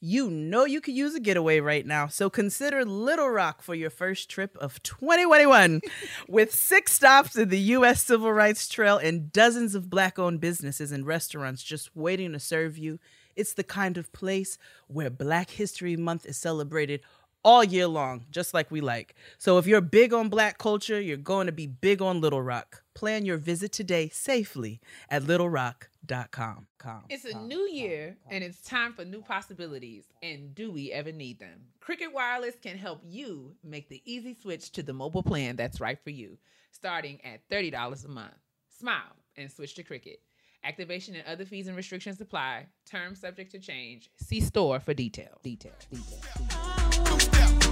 You know you could use a getaway right now, so consider Little Rock for your first trip of 2021. With six stops in the U.S. Civil Rights Trail and dozens of black owned businesses and restaurants just waiting to serve you, it's the kind of place where Black History Month is celebrated all year long, just like we like. So if you're big on black culture, you're going to be big on Little Rock. Plan your visit today safely at littlerock.com. It's a new year and it's time for new possibilities. And do we ever need them? Cricket Wireless can help you make the easy switch to the mobile plan that's right for you, starting at $30 a month. Smile and switch to Cricket. Activation and other fees and restrictions apply. Terms subject to change. See store for details. Details. Details. details.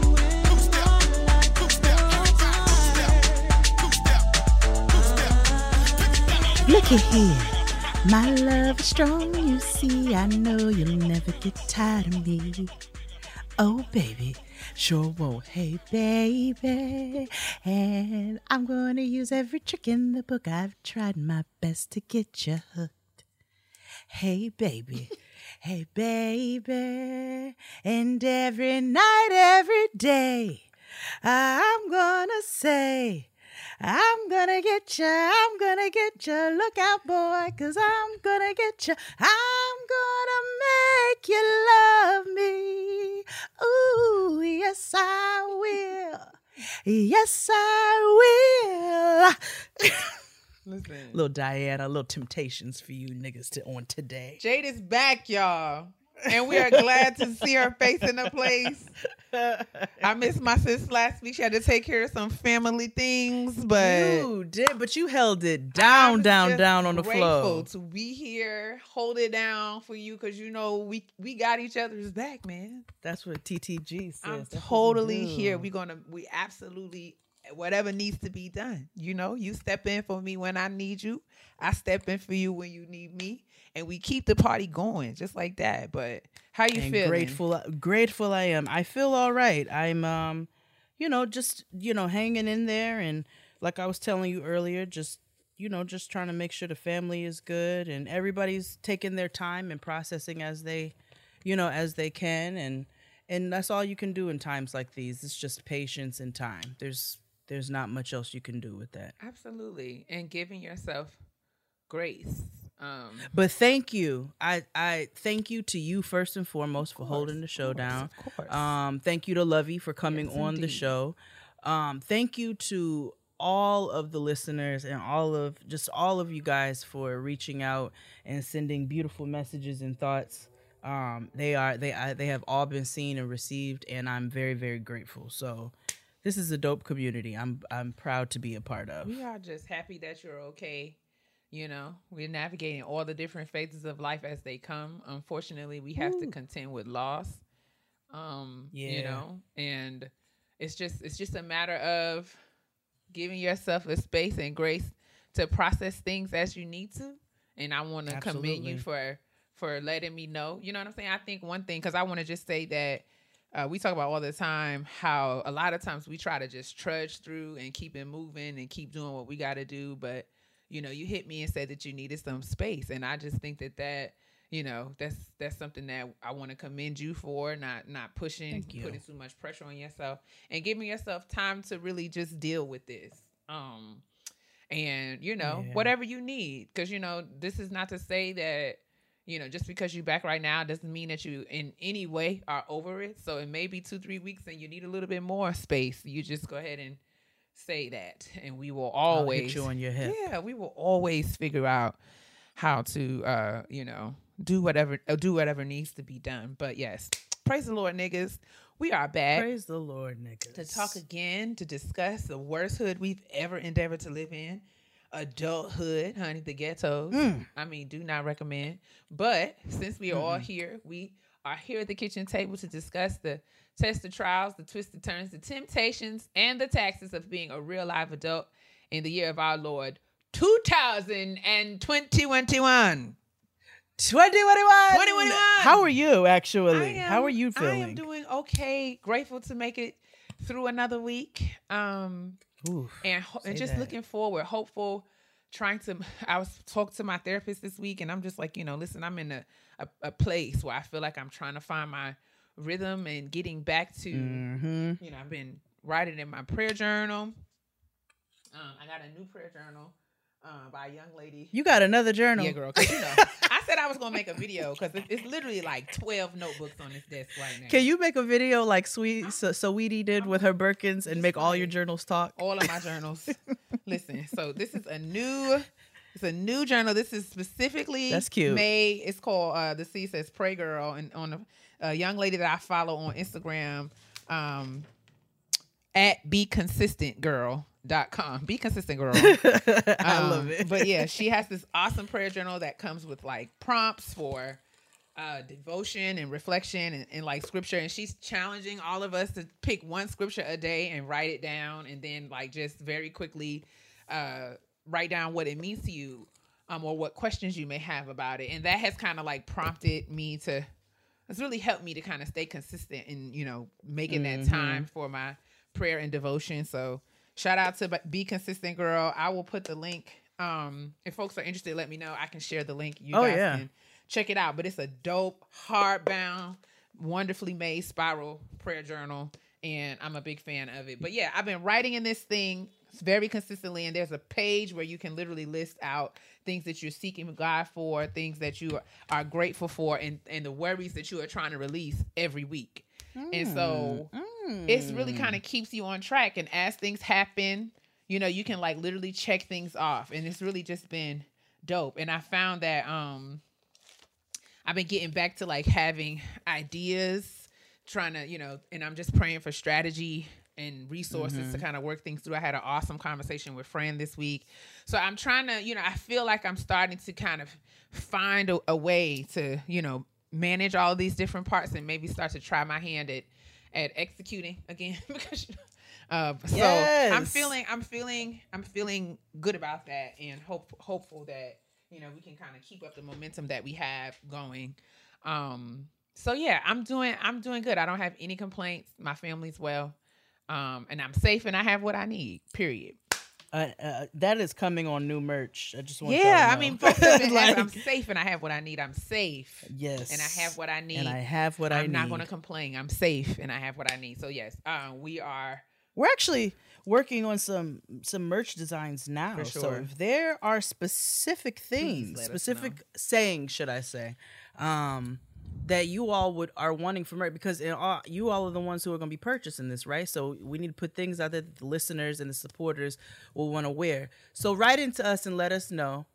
Look at here. My love is strong, you see. I know you'll never get tired of me. Oh, baby, sure won't. Hey, baby. And I'm going to use every trick in the book. I've tried my best to get you hooked. Hey, baby. Hey, baby. And every night, every day, I'm gonna say, I'm gonna get you, I'm gonna get you. Look out, boy, cause I'm gonna get you. I'm gonna make you love me. Ooh, yes, I will. Yes, I will. Listen. little Diana, little temptations for you niggas to on today. Jade is back, y'all. And we are glad to see her face in the place. I missed my sis last week. She had to take care of some family things, but you did, but you held it down, down, down on the floor. to be here, hold it down for you, because you know we we got each other's back, man. That's what TTG says. I'm That's what we totally here. We're gonna we absolutely whatever needs to be done. You know, you step in for me when I need you. I step in for you when you need me, and we keep the party going just like that. But how you and feeling? grateful, grateful I am. I feel all right. I'm, um, you know, just you know, hanging in there, and like I was telling you earlier, just you know, just trying to make sure the family is good and everybody's taking their time and processing as they, you know, as they can, and and that's all you can do in times like these. It's just patience and time. There's there's not much else you can do with that. Absolutely, and giving yourself grace. Um, But thank you. I I thank you to you first and foremost for holding the show course, down. Of course. Um, thank you to Lovey for coming Yes, on the show. Um, thank you to all of the listeners and all of just all of you guys for reaching out and sending beautiful messages and thoughts. Um, they are they I, they have all been seen and received, and I'm very very grateful. So this is a dope community. I'm I'm proud to be a part of. we are just happy that you're okay. You know, we're navigating all the different phases of life as they come. Unfortunately, we have to contend with loss. Um, you know, and it's just it's just a matter of giving yourself a space and grace to process things as you need to. And I want to commend you for for letting me know. You know what I'm saying? I think one thing because I want to just say that uh, we talk about all the time how a lot of times we try to just trudge through and keep it moving and keep doing what we got to do, but you know, you hit me and said that you needed some space, and I just think that that you know that's that's something that I want to commend you for not not pushing, putting too much pressure on yourself, and giving yourself time to really just deal with this. Um, and you know Yeah. whatever you need, because you know this is not to say that you know, just because you're back right now doesn't mean that you in any way are over it. So it may be two, three weeks and you need a little bit more space. You just go ahead and say that. And we will I'll always you on your hip. Yeah, we will always figure out how to uh, you know, do whatever uh, do whatever needs to be done. But yes, praise the Lord, niggas. We are back Praise the Lord, niggas. to talk again, to discuss the worst hood we've ever endeavored to live in. Adulthood, honey, the ghettos. Mm. I mean, do not recommend. But since we are all here, we are here at the kitchen table to discuss the test the trials, the twisted turns, the temptations, and the taxes of being a real live adult in the year of our Lord 2021. 2021. 2021. How are you actually? Am- How are you feeling? I am doing okay. Grateful to make it through another week. Um, Oof. and ho- and just that. looking forward, hopeful trying to I was talking to my therapist this week and I'm just like, you know, listen, I'm in a, a, a place where I feel like I'm trying to find my rhythm and getting back to Mm-hmm. you know, I've been writing in my prayer journal. Um, I got a new prayer journal uh, by a young lady. You got another journal. Yeah, girl. you know, I said I was gonna make a video because it's, it's literally like twelve notebooks on this desk right now. Can you make a video like Sweet so, Sweetie did with her Birkins and make all your journals talk? all of my journals. Listen, so this is a new, it's a new journal. This is specifically That's cute. Made. It's called uh, the C says Pray Girl, and on a, a young lady that I follow on Instagram, um, at Be Consistent Girl. Dot com. Be consistent, girl. I Um, love it. but yeah, she has this awesome prayer journal that comes with like prompts for uh devotion and reflection and, and like scripture and she's challenging all of us to pick one scripture a day and write it down and then like just very quickly uh write down what it means to you um or what questions you may have about it and that has kind of like prompted me to it's really helped me to kind of stay consistent in you know making that time for my prayer and devotion. So shout out to be consistent girl. I will put the link um if folks are interested let me know. I can share the link. You Oh, guys yeah. can check it out. But it's a dope hardbound wonderfully made spiral prayer journal and i'm a big fan of it. But yeah i've been writing in this thing very consistently and there's a page where you can literally list out things that you're seeking god for things that you are, grateful for and and the worries that you are trying to release every week. And so it's really Mm. kind of keeps you on track and as things happen you know you can like literally check things off and it's really just been dope. And i found that um i've been getting back to like having ideas trying to you know and i'm just praying for strategy and resources to kind of work things through i had an awesome conversation with friend this week so i'm trying to you know i feel like i'm starting to kind of find a, a way to you know manage all these different parts and maybe start to try my hand at at executing again because uh, so I'm feeling I'm feeling I'm feeling good about that and hope hopeful that you know we can kind of keep up the momentum that we have going. Um so yeah, I'm doing I'm doing good. I don't have any complaints. My family's well. Um and I'm safe and I have what I need. Period. Uh, uh, that is coming on new merch. I just want Yeah, I mean, folks have been like, I'm safe and I have what I need. I'm safe. yes, And I have what I need. and I have what I need. I'm not going to complain. I'm safe and I have what I need. So yes, uh, we are We're actually working on some some merch designs now. For So if there are specific things, specific sayings, should I say, um, that you all would are wanting from merch, because in all, you all are the ones who are going to be purchasing this, right? So we need to put things out there that the listeners and the supporters will want to wear. So write into us and let us know.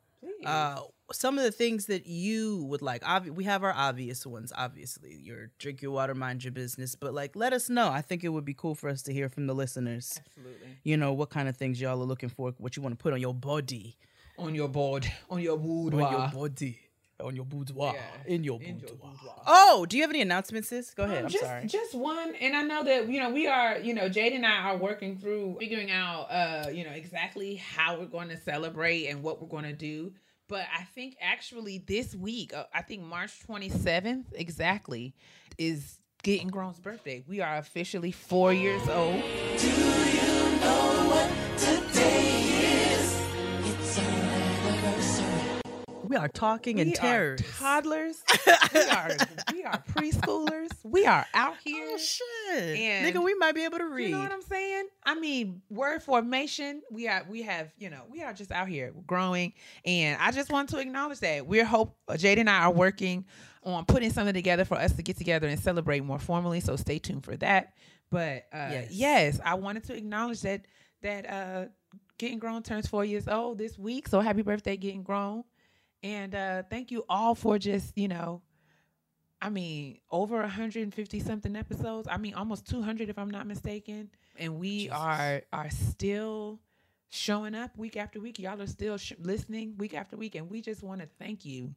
Uh, some of the things that you would like. Obvi- we have our obvious ones, obviously. Your drink your water, mind your business. But like, let us know. I think it would be cool for us to hear from the listeners absolutely you know what kind of things y'all are looking for what you want to put on your body on your board, on your boudoir. on your body on your boudoir Yeah, in your in your boudoir boudoir. oh do you have any announcements sis go ahead Um, i'm just, sorry Just one, and I know that you know we are, you know, Jade and I are working through figuring out, uh, you know, exactly how we're going to celebrate and what we're going to do. But I think actually this week, uh, I think March twenty seventh exactly, is Getting Grown's birthday. We are officially four years old. We are talking in we terrors are toddlers. we are we are preschoolers. We are out here. oh shit And- nigga we might be able to read You know what I'm saying? I mean, word formation. We are we have you know we are just out here growing, and I just want to acknowledge that we're hope. Jade and I are working on putting something together for us to get together and celebrate more formally. So stay tuned for that. But uh, Yes. yes. I wanted to acknowledge that that uh, getting grown turns four years old this week. So happy birthday, getting grown, and uh, thank you all for just you know I mean, over 150 something episodes. I mean, almost 200 if I'm not mistaken. And we Jesus. are are still showing up week after week. Y'all are still sh- listening week after week, and we just want to thank you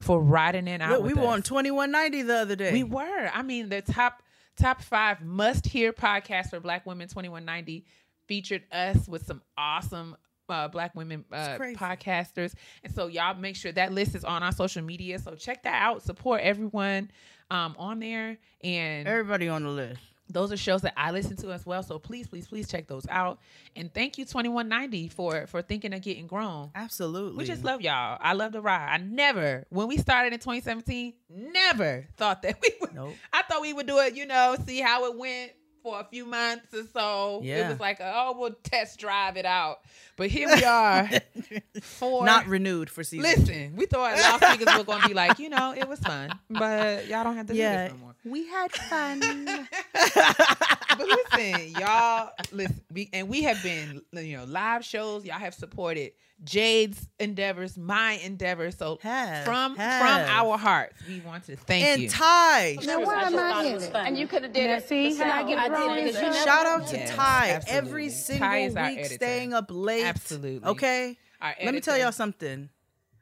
for riding it out. Look, we were us. on 21Ninety the other day We were. I mean, the top top five must hear podcast for Black women 21Ninety featured us with some awesome uh, black women uh, podcasters. And so y'all make sure that list is on our social media. So check that out. Support everyone um, on there. And everybody on the list those are shows that I listen to as well. So please, please, please check those out. And thank you, 21Ninety, for for thinking of getting grown. Absolutely. We just love y'all. I love the ride. I never, when we started in 2017, never thought that we would. Nope. I thought we would do it, you know, see how it went for a few months or so. It was like, oh, we'll test drive it out. But here we are for not renewed for season. Listen, we thought last weekers were gonna be like, you know, it was fun, but y'all don't have to Yeah. do this no more. We had fun. But listen, y'all, listen, we, and we have been, you know, live shows. Y'all have supported Jade's endeavors, my endeavors. So Have, from have. from our hearts, we want to thank and you. And Ty. Now, why am I in it? And you could have did it. See, how I get wrong because you Shout out to Yes, Ty absolutely. every Ty single is week editor. staying up late. Absolutely. Okay. Our Let me tell y'all something.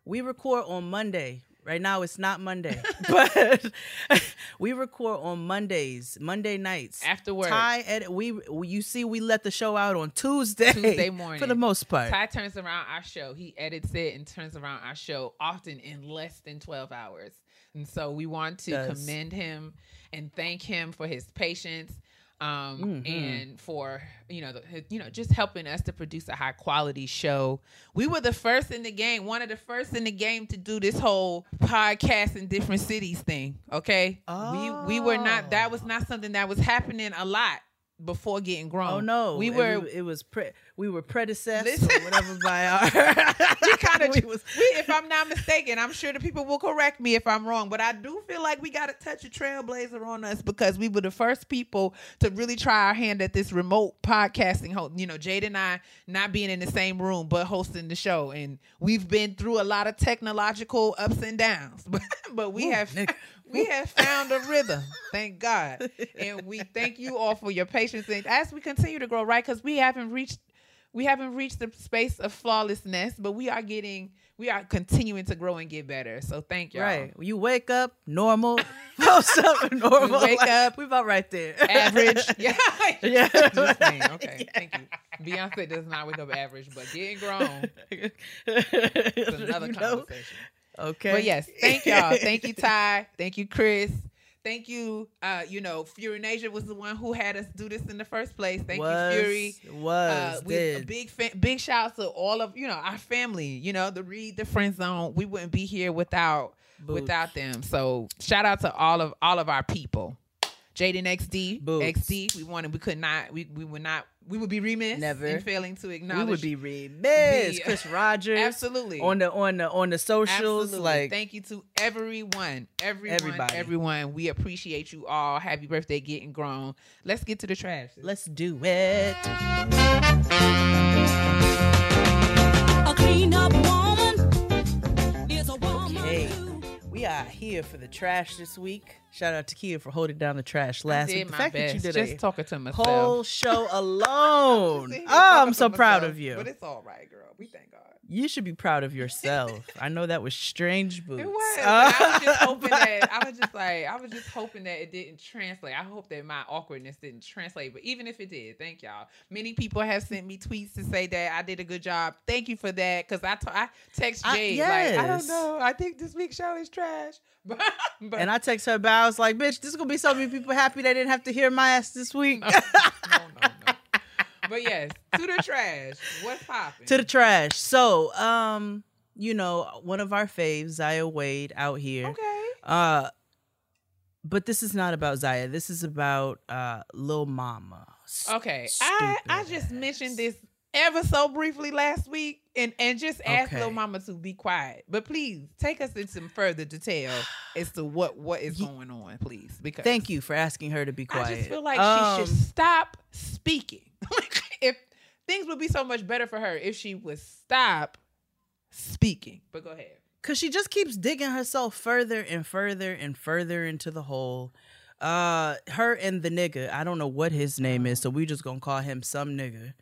We record on Monday. Right now it's not Monday, but we record on Mondays, Monday nights. After work. Ty edit. We, you see we let the show out on Tuesday. Tuesday morning. for the most part. Ty turns around our show. He edits it and turns around our show often in less than 12 hours. And so we want to Does. commend him and thank him for his patience um Mhm. and for you know the, you know just helping us to produce a high quality show. We were the first in the game, one of the first in the game to do this whole podcast in different cities thing, okay? We we were not that was not something that was happening a lot before getting oh, grown. Oh no, We were It, was pre. We were predecessors or whatever by our. we kind of, was- we, if I'm not mistaken, I'm sure the people will correct me if I'm wrong, but I do feel like we got to touch a trailblazer on us because we were the first people to really try our hand at this remote podcasting. ho- You know, Jade and I not being in the same room but hosting the show, and we've been through a lot of technological ups and downs, but but we Ooh, have. We have found a rhythm, thank God, and we thank you all for your patience. And as we continue to grow, right? Because we haven't reached we haven't reached the space of flawlessness, but we are getting, we are continuing to grow and get better. So thank y'all. Right. You wake up normal, post up normal. wake like, up, We about right there. Average. Yeah. Yeah. Okay. Thank you. Beyonce does not wake up average, but getting grown is another You know? Okay. But yes, thank y'all. Thank you, Ty. Thank you, Chris. Thank you. Uh, you know, Fury Nasia was the one who had us do this in the first place. Thank was, you, Fury. Was Uh, we, a big fa- big shout out to all of you know our family. You know the read the friend zone. We wouldn't be here without Boots. without them. So shout out to all of all of our people. Jaden XD Boots. XD. We wanted. We could not. We we would not. We would be remiss Never. in failing to acknowledge. we would be remiss. the- Chris Rogers absolutely on the on the on the socials. Absolutely. Like thank you to everyone, everyone, Everybody. everyone. We appreciate you all. Happy birthday, getting grown. Let's get to the trash. let's do it. We are here for the trash this week. Shout out to Keia for holding down the trash last week. The fact best. that you did Just a talking to myself. whole show alone. Oh, I'm so proud myself, of you. But it's all right, girl. We thank. You should be proud of yourself. I know that was strange boots. It was. Uh, I was just hoping but- that I was just like I was just hoping that it didn't translate. I hope that my awkwardness didn't translate. But even if it did, thank y'all. Many people have sent me tweets to say that I did a good job. Thank you for that. Cause I t- I text I- Jade like I don't know. I think this week's show is trash. But, but And I text her back. I was like, bitch, this is gonna be so many people happy they didn't have to hear my ass this week. no, no, no. But yes, to the trash. What's popping? to the trash. So, um, you know, one of our faves, Zaya Wade, out here. okay. Uh, but this is not about Zaya. This is about uh Lil Mama. Okay. I I just ass. mentioned this ever so briefly last week and and just asked Okay. Lil Mama to be quiet. But please take us into some further detail as to what what is going on, please. Because Thank you for asking her to be quiet. I just feel like Um, she should stop speaking. Like, if things would be so much better for her if she would stop speaking. But go ahead. Cause she just keeps digging herself further and further and further into the hole. Uh, her and the nigga, I don't know what his name is, so we just gonna call him some nigga.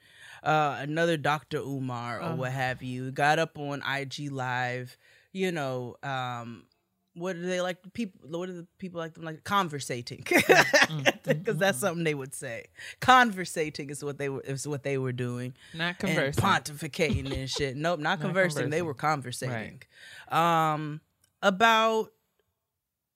Uh, another Dr. Umar or Uh-huh. what have you, got up on IG Live. You know, um, what do they like? People, what do the people like them like? Conversating, because mm, mm, that's mm. something they would say. Conversating is what they were is what they were doing Not and conversing. pontificating and shit. Nope, not, Not conversing. They were conversating. Um, about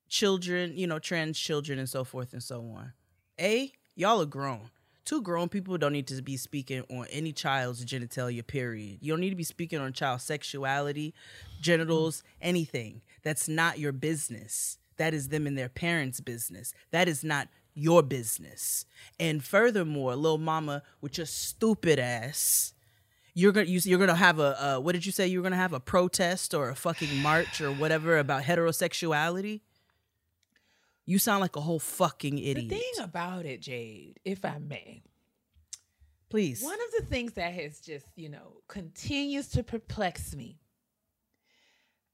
children, you know, trans children and so forth and so on. A, Y'all are grown. Two grown people don't need to be speaking on any child's genitalia, period. You don't need to be speaking on child sexuality, genitals, anything. That's not your business. That is them and their parents' business. That is not your business. And furthermore, little mama with your stupid ass, you're gonna you, you're gonna have a uh, what did you say you were gonna have a protest or a fucking march or whatever about heterosexuality? You sound like a whole fucking idiot. The thing about it, Jade, if I may, Please. one of the things that has just, you know, continues to perplex me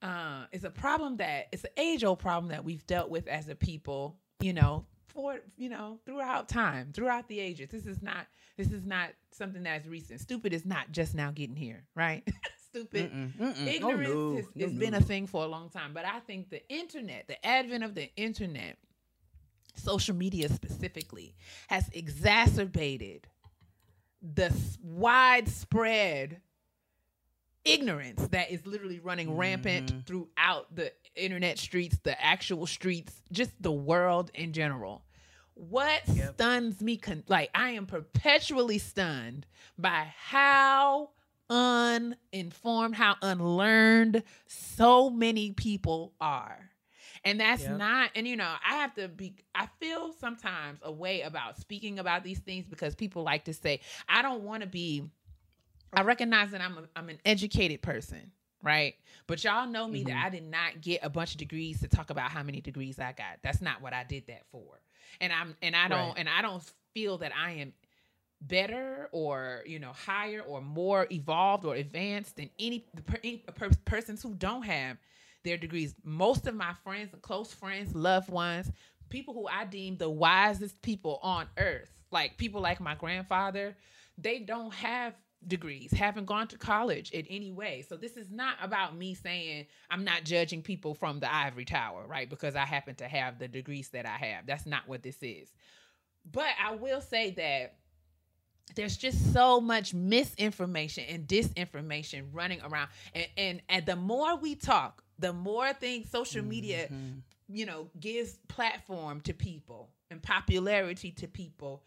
uh, is a problem that it's an age old problem that we've dealt with as a people, you know, for, you know, throughout time, throughout the ages. This is not, this is not something that's recent. Stupid is not just now getting here, right? Stupid. Mm-mm, mm-mm. Oh, Ignorance no. has, has no. been a thing for a long time, but I think the internet, the advent of the internet, social media specifically, has exacerbated the widespread ignorance that is literally running rampant Mhm. throughout the internet streets, the actual streets, just the world in general. What Yep. stuns me, con- like I am perpetually stunned by how uninformed, how unlearned so many people are. And that's Yep. not, and you know, I have to be, I feel sometimes a way about speaking about these things because people like to say, I don't want to be, I recognize that I'm, a, I'm an educated person, right? But y'all know me Mhm. that I did not get a bunch of degrees to talk about how many degrees I got. That's not what I did that for. And I'm, and I don't, Right. and I don't feel that I am better or you know higher or more evolved or advanced than any, the any per, persons who don't have their degrees most of my friends and close friends loved ones people who i deem the wisest people on earth like people like my grandfather they don't have degrees haven't gone to college in any way. So this is not about me saying i'm not judging people from the ivory tower right? Because i happen to have the degrees that i have. That's not what this is. But i will say that there's just so much misinformation and disinformation running around. And, and and the more we talk the more things social media Mhm. you know gives platform to people and popularity to people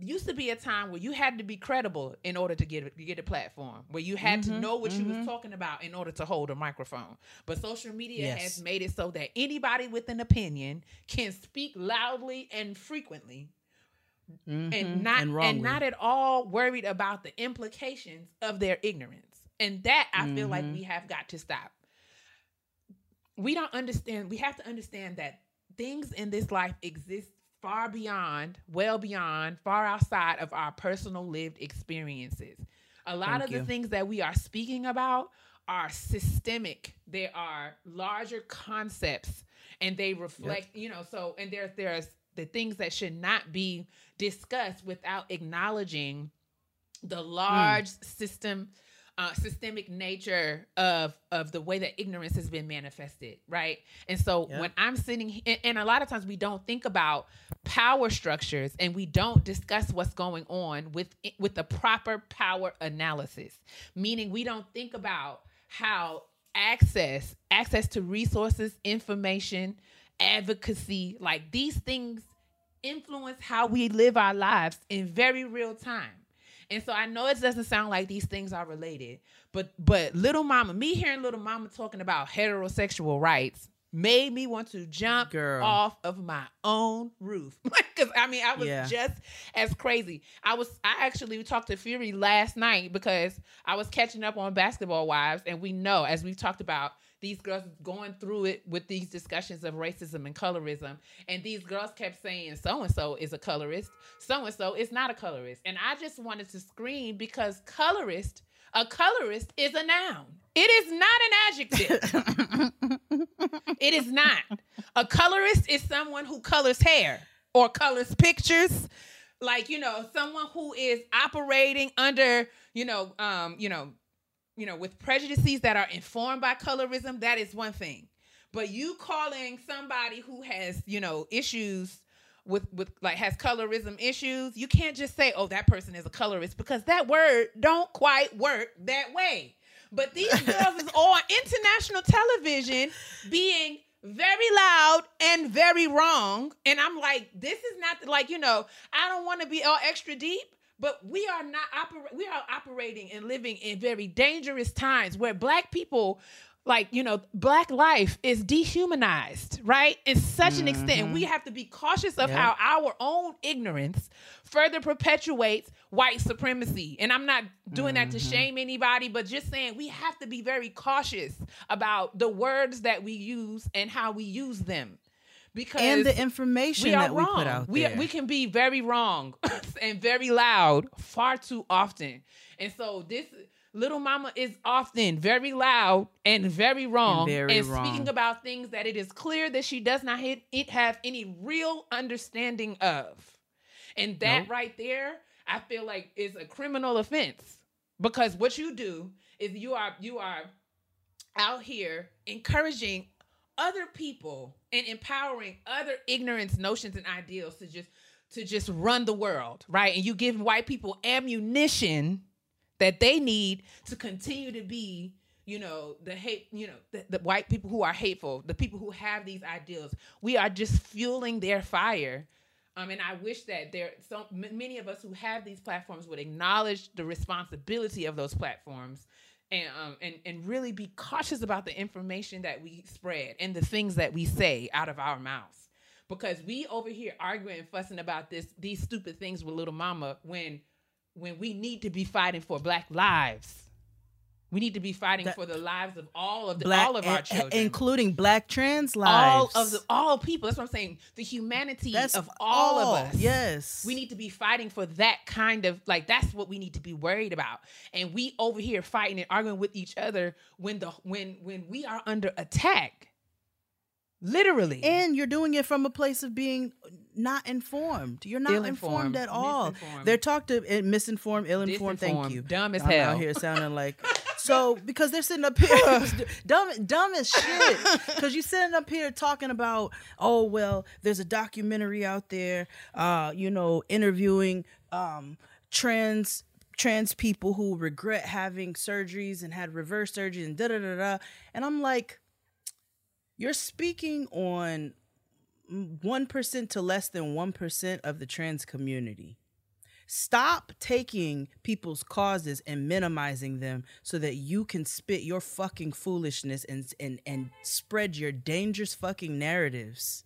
used to be a time where you had to be credible in order to get a, get a platform where you had to Mhm, know what you was mhm. talking about in order to hold a microphone but social media Yes. has made it so that anybody with an opinion can speak loudly and frequently Mhm. and not and, wrongly. not at all worried about the implications of their ignorance. And that I feel like Mhm. we have got to stop. We don't understand. We have to understand that things in this life exist far beyond, well beyond, far outside of our personal lived experiences. A lot Thank of the you. things that we are speaking about are systemic. They are larger concepts and they reflect, you know, so and there's there's the things that should not be discussed without acknowledging the hmm. large system uh, systemic nature of of the way that ignorance has been manifested right? And so Yeah. when i'm sitting and, and a lot of times we don't think about power structures and we don't discuss what's going on with with the proper power analysis. Meaning we don't think about how access access to resources information advocacy like these things influence how we live our lives in very real time and so I know it doesn't sound like these things are related, but but little mama, me hearing little mama talking about heterosexual rights made me want to jump Girl. off of my own roof. Cuz I mean, I was Yeah. just as crazy. I was I actually talked to Fury last night because I was catching up on Basketball Wives and we know as we've talked about these girls going through it with these discussions of racism and colorism and these girls kept saying so and so is a colorist. So and so is not a colorist. And i just wanted to scream because colorist a colorist is a noun. It is not an adjective. It is not. A colorist is someone who colors hair or colors pictures. Like you know someone who is operating under you know um you know you know with prejudices that are informed by colorism that is one thing but you calling somebody who has you know issues with with like has colorism issues you can't just say oh that person is a colorist because that word don't quite work that way but these girls is on international television being very loud and very wrong. And I'm like, this is not like, you know, I don't want to be all extra deep, but we are not oper- we are operating and living in very dangerous times where black people like you know black life is dehumanized right? In such an extent. We mm-hmm. have to be cautious of Yep. how our own ignorance further perpetuates white supremacy. And i'm not doing that to mm-hmm. shame anybody but just saying we have to be very cautious about the words that we use and how we use them because and the information we are that we wrong. put out we, there. we can be very wrong and very loud far too often. And so this little mama is often very loud and very wrong very speaking wrong. about things that it is clear that she does not hit, it have any real understanding of. And that Nope. right there, I feel like is a criminal offense. Because what you do is you are you are out here encouraging other people and empowering other ignorance notions and ideals to just to just run the world right? And you give white people ammunition that they need to continue to be you know the hate you know the, the white people who are hateful the people who have these ideals. We are just fueling their fire. Um, and I wish that there so many of us who have these platforms would acknowledge the responsibility of those platforms and um and and really be cautious about the information that we spread and the things that we say out of our mouths. Because we over here arguing and fussing about this these stupid things with little mama when when we need to be fighting for black lives we need to be fighting That- for the lives of all of the, black, all of our children. including black trans lives, all of the all people. That's what i'm saying. The humanity That's of all, all, of us. Yes. we need to be fighting for that kind of like that's what we need to be worried about. And we over here fighting and arguing with each other when the when when we are under attack literally and you're doing it from a place of being not informed. You're not informed at all. misinformed. They're talked to uh, misinformed, ill-informed. Thank you. dumb as I'm hell. out here sounding like so because they're sitting up here dumb, dumb as shit. Because you're sitting up here talking about, oh well, there's a documentary out there, uh, you know, interviewing um trans trans people who regret having surgeries and had reverse surgeries and da da da da. And I'm like, you're speaking on one percent to less than one percent of the trans community. Stop taking people's causes and minimizing them so that you can spit your fucking foolishness and and and spread your dangerous fucking narratives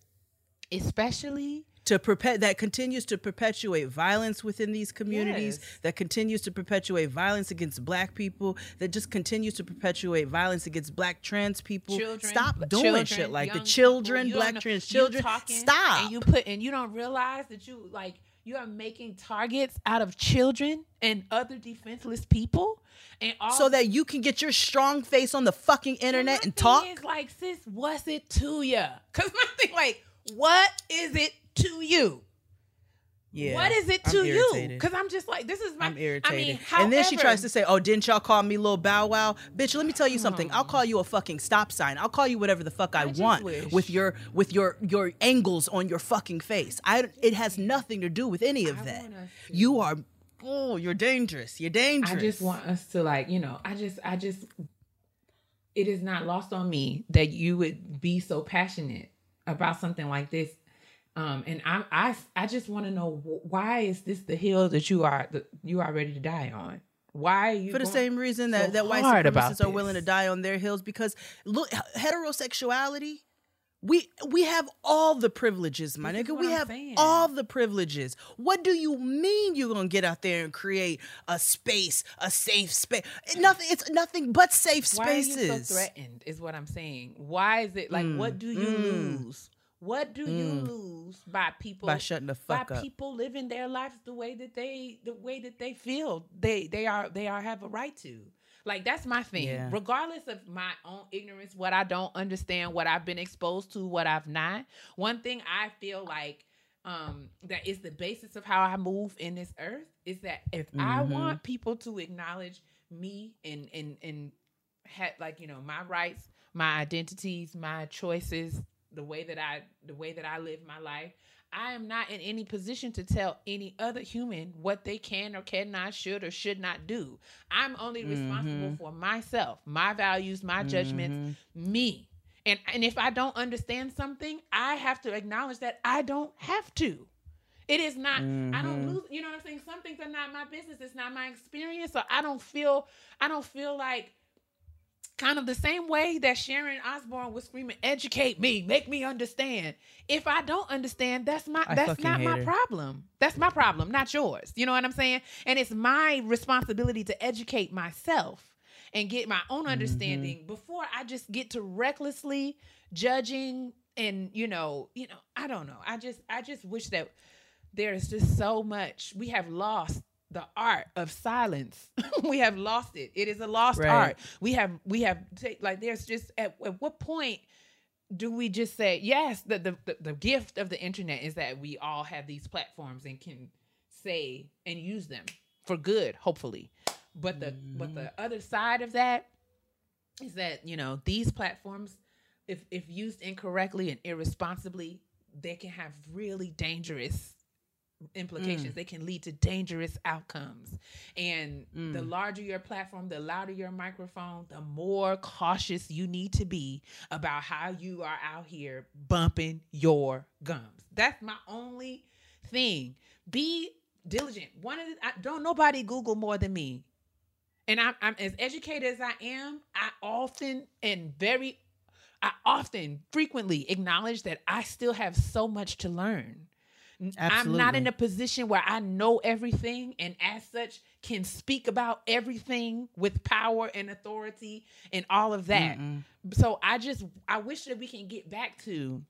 especially to perpet that continues to perpetuate violence within these communities Yes. that continues to perpetuate violence against black people that just continues to perpetuate violence against black trans people children stop doing children, shit like the children people, black trans children stop and you put and you don't realize that you like you are making targets out of children and other defenseless people and all so that you can get your strong face on the fucking internet and thing talk Is like, sis, what's it to ya? Cause my thing, like, what is it to you? yeah what is it I'm to you? Cause I'm just like, this is my. I'm irritated. I mean, and then she tries to say, "Oh, didn't y'all call me little Bow Wow, bitch? Let me tell you something. I'll call you a fucking stop sign. I'll call you whatever the fuck I, I want wish- with your with your your angles on your fucking face. I it has nothing to do with any of I that. want us to- You are oh, you're dangerous. You're dangerous. I just want us to like, you know, I just, I just, it is not lost on me that you would be so passionate about something like this. Um, and I, I, I just want to know why is this the hill that you are, that you are ready to die on? Why are you for the same reason that, so that white supremacists are willing to die on their hills because look heterosexuality we we have all the privileges my This nigga we I'm have saying. all the privileges what do you mean you're gonna get out there and create a space a safe space nothing it's nothing but safe spaces. Why are you so threatened? Is what I'm saying. Why is it like? Mm, What do you mm. lose? What do you Mm. lose by people by shutting the by fuck up people living their lives the way that they the way that they feel they they are they are have a right to like that's my thing Yeah. regardless of my own ignorance what i don't understand what i've been exposed to what i've not one thing i feel like um that is the basis of how i move in this earth is that if i Mhm. want people to acknowledge me and and and had like you know my rights my identities my choices the way that i the way that i live my life i am not in any position to tell any other human what they can or cannot should or should not do i'm only responsible Mhm. for myself my values my judgments me And and if I don't understand something, I have to acknowledge that I don't have to. It is not, I Mm-hmm. don't lose, you know what I'm saying? Some things are not my business. It's not my experience. So I don't feel, I don't feel like kind of the same way that Sharon Osbourne was screaming, educate me, make me understand. If I don't understand, that's my I that's not my her. problem. That's my problem, not yours. You know what I'm saying? And it's my responsibility to educate myself and get my own mm-hmm. understanding before I just get to recklessly judging and you know, you know, I don't know. I just I just wish that there's just so much we have lost the art of silence. We have lost it. It is a lost Right. art. We have we have take like there's just at, at what point do we just say yes the, the the the gift of the internet is that we all have these platforms and can say and use them for good hopefully. But the but the mm-hmm. other side of that is that you know these platforms if if used incorrectly and irresponsibly they can have really dangerous implications. Mm. They can lead to dangerous outcomes. And the mm. larger your platform the louder your microphone the more cautious you need to be about how you are out here bumping your gums. That's my only thing. Be diligent. One of the I, don't nobody google more than me. And I'm, I'm as educated as I am, I often and very, I often frequently acknowledge that I still have so much to learn. N- I'm not in a position where I know everything and as such can speak about everything with power and authority and all of that. So I just, I wish that we can get back to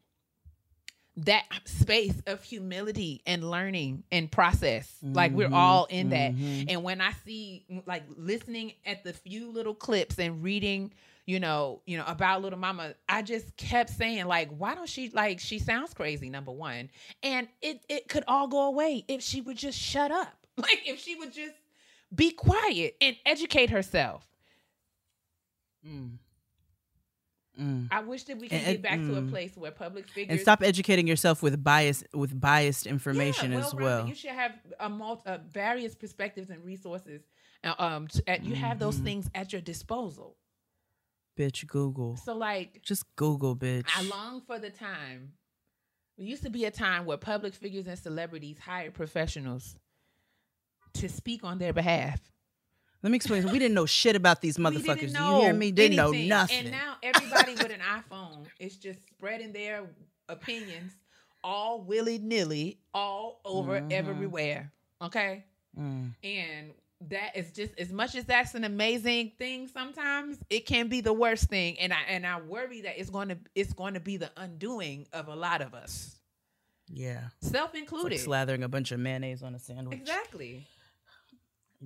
that space of humility and learning and process. Like we're mm-hmm. all in that. Mm-hmm. And when I see like listening at the few little clips and reading, you know, you know, about little mama, I just kept saying, like, why don't she like she sounds crazy, number one. And it it could all go away if she would just shut up. Like if she would just be quiet and educate herself. I wish that we And get back to a mm. place where public figures and stop educating yourself with bias with biased information Yeah, as well. You should have a multi, uh, various perspectives and resources. Uh, um, at, you have those Mm-hmm. things at your disposal. Bitch, Google. So, like, Just Google, bitch. I long for the time. There used to be a time where public figures and celebrities hired professionals to speak on their behalf. Let me explain. We didn't know shit about these motherfuckers. Do you hear me? Didn't anything. know nothing. And now everybody with an iPhone is just spreading their opinions all willy nilly all over Mhm. everywhere. Okay. Mm. And that is just as much as that's an amazing thing sometimes it can be the worst thing and i and i worry that it's going to it's going to be the undoing of a lot of us Yeah. self It's like included slathering a bunch of mayonnaise on a sandwich. exactly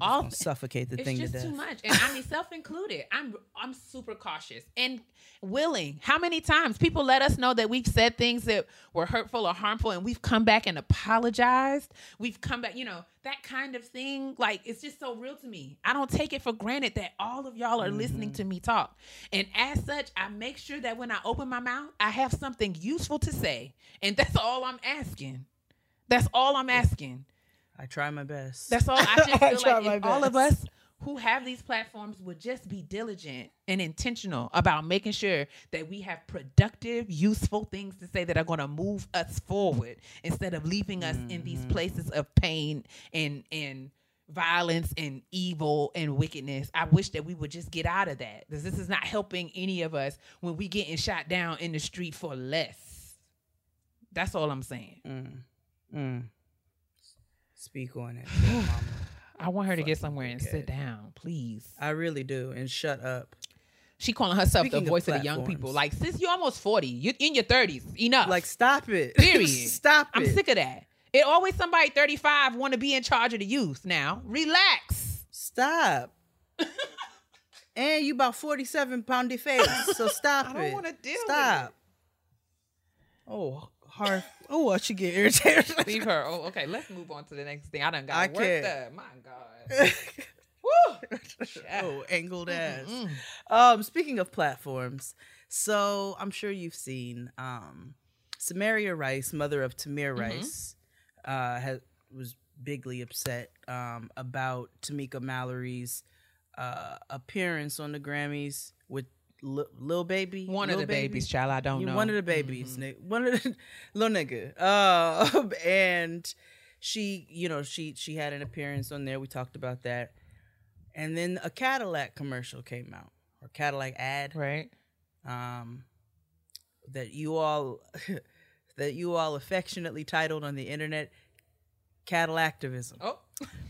All suffocate the it's thing to just death. too much and i mean self included. I'm i'm super cautious and willing. How many times people let us know that we've said things that were hurtful or harmful and we've come back and apologized? We've come back you know that kind of thing. Like it's just so real to me. I don't take it for granted that all of y'all are listening mm-hmm. to me talk. And as such i make sure that when i open my mouth i have something useful to say. And that's all i'm asking. That's all i'm asking I try my best. that's all. I just I feel try like my if all of us who have these platforms would just be diligent and intentional about making sure that we have productive, useful things to say that are going to move us forward instead of leaving us in these Mm-hmm. places of pain and and violence and evil and wickedness. I wish that we would just get out of that because this is not helping any of us when we getting shot down in the street for less. That's all I'm saying. Mm. Mm. Speak on it. I want her to get somewhere and sit down, please. I really do. And shut up. She calling herself Speaking the voice of, the young people. Like, sis, you're almost 40. You're in your 30s. Enough. Like, stop it. period. stop I'm it. sick of that. It always somebody 35 want to be in charge of the youth now. Relax. Stop. and you about 47 poundy face. So stop I don't it. deal with Stop. Oh, hard. Oh, I should get irritated. Leave her. Oh, okay. Let's move on to the next thing. I done got I worked can't. up. My God. Woo. oh, angled ass. Mm. Um, speaking of platforms, so I'm sure you've seen um, Samaria Rice, mother of Tamir Mm-hmm. Rice, uh, has was bigly upset um, about Tamika Mallory's uh, appearance on the Grammys with Lil baby, One of the Baby? babies, child. I don't Yeah, know. One of the babies, ni- one of the little nigga. Uh, and she, you know, she she had an appearance on there. We talked about that, and then a Cadillac commercial came out or Cadillac ad. Right. Um, that you all that you all affectionately titled on the internet Cadillactivism. Oh,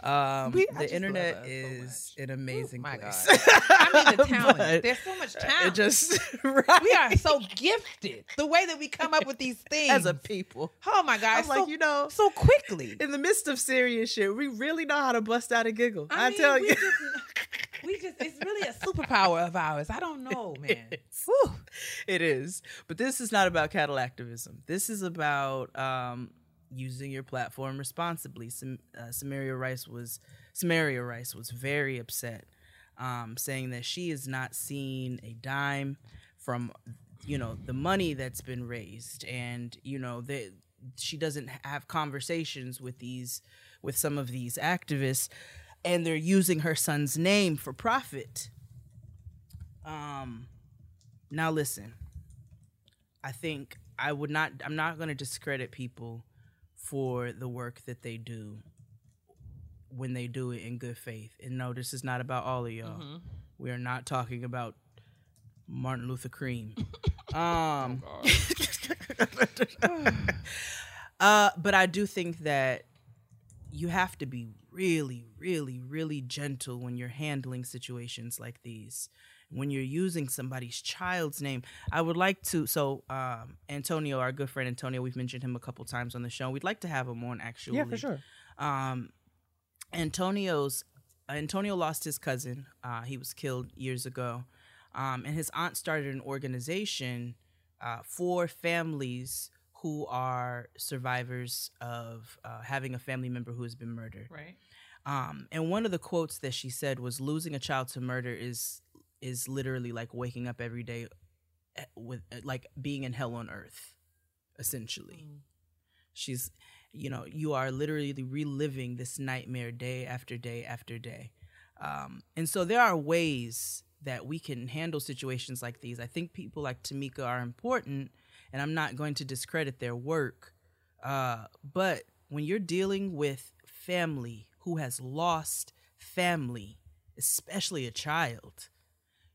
Um, We- the internet us so is an amazing my place. God. I mean, the talent. But There's so much It talent. just right. we are so gifted. The way that we come up with these things. as a people. oh my God. I'm like, you know, so quickly. in the midst of serious shit, we really know how to bust out a giggle. I, mean, tell we you. just- we just, it's really a superpower of ours. I don't know, man. It's- Whew. it is. But this is not about Cadillactivism. This is about um, using your platform responsibly. Uh, Samaria Rice was Samaria Rice was very upset, um, saying that she has not seen a dime from you know the money that's been raised, and you know that she doesn't have conversations with these with some of these activists, and they're using her son's name for profit. Um, now listen, I think I would not. I'm not going to discredit people for the work that they do when they do it in good faith. And no, this is not about all of y'all. We are not talking about Martin Luther Cream. um, uh, but I do think that you have to be really, really, really gentle when you're handling situations like these. When you're using somebody's child's name, I would like to. So, um, Antonio, our good friend Antonio, we've mentioned him a couple times on the show. We'd like to have him on. Actually, Yeah, for sure. um, Antonio's Antonio lost his cousin. Uh, he was killed years ago, um, and his aunt started an organization uh, for families who are survivors of uh, having a family member who has been murdered. Right. Um, and one of the quotes that she said was, "Losing a child to murder is is literally like waking up every day eh, with eh, like being in hell on earth, essentially." She's, you know, you are literally reliving this nightmare day after day after day. Um, and so there are ways that we can handle situations like these. I think people like Tamika are important, and I'm not going to discredit their work. Uh, but when you're dealing with family who has lost family, especially a child,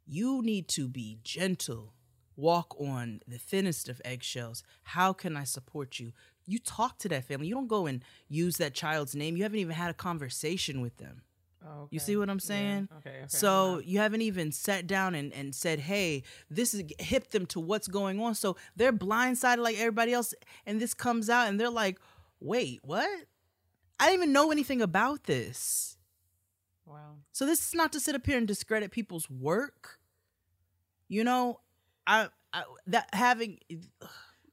you need to be gentle, walk on the thinnest of eggshells. How can I support you? You talk to that family. You don't go and use that child's name. You haven't even had a conversation with them. Oh, You see what I'm saying? Okay. okay. So you haven't even sat down and, and said, hey, this is hip them to what's going on. So they're blindsided like everybody else. And this comes out and they're like, wait, what? I didn't even know anything about this. Wow. So this is not to sit up here and discredit people's work. You know, I, I that having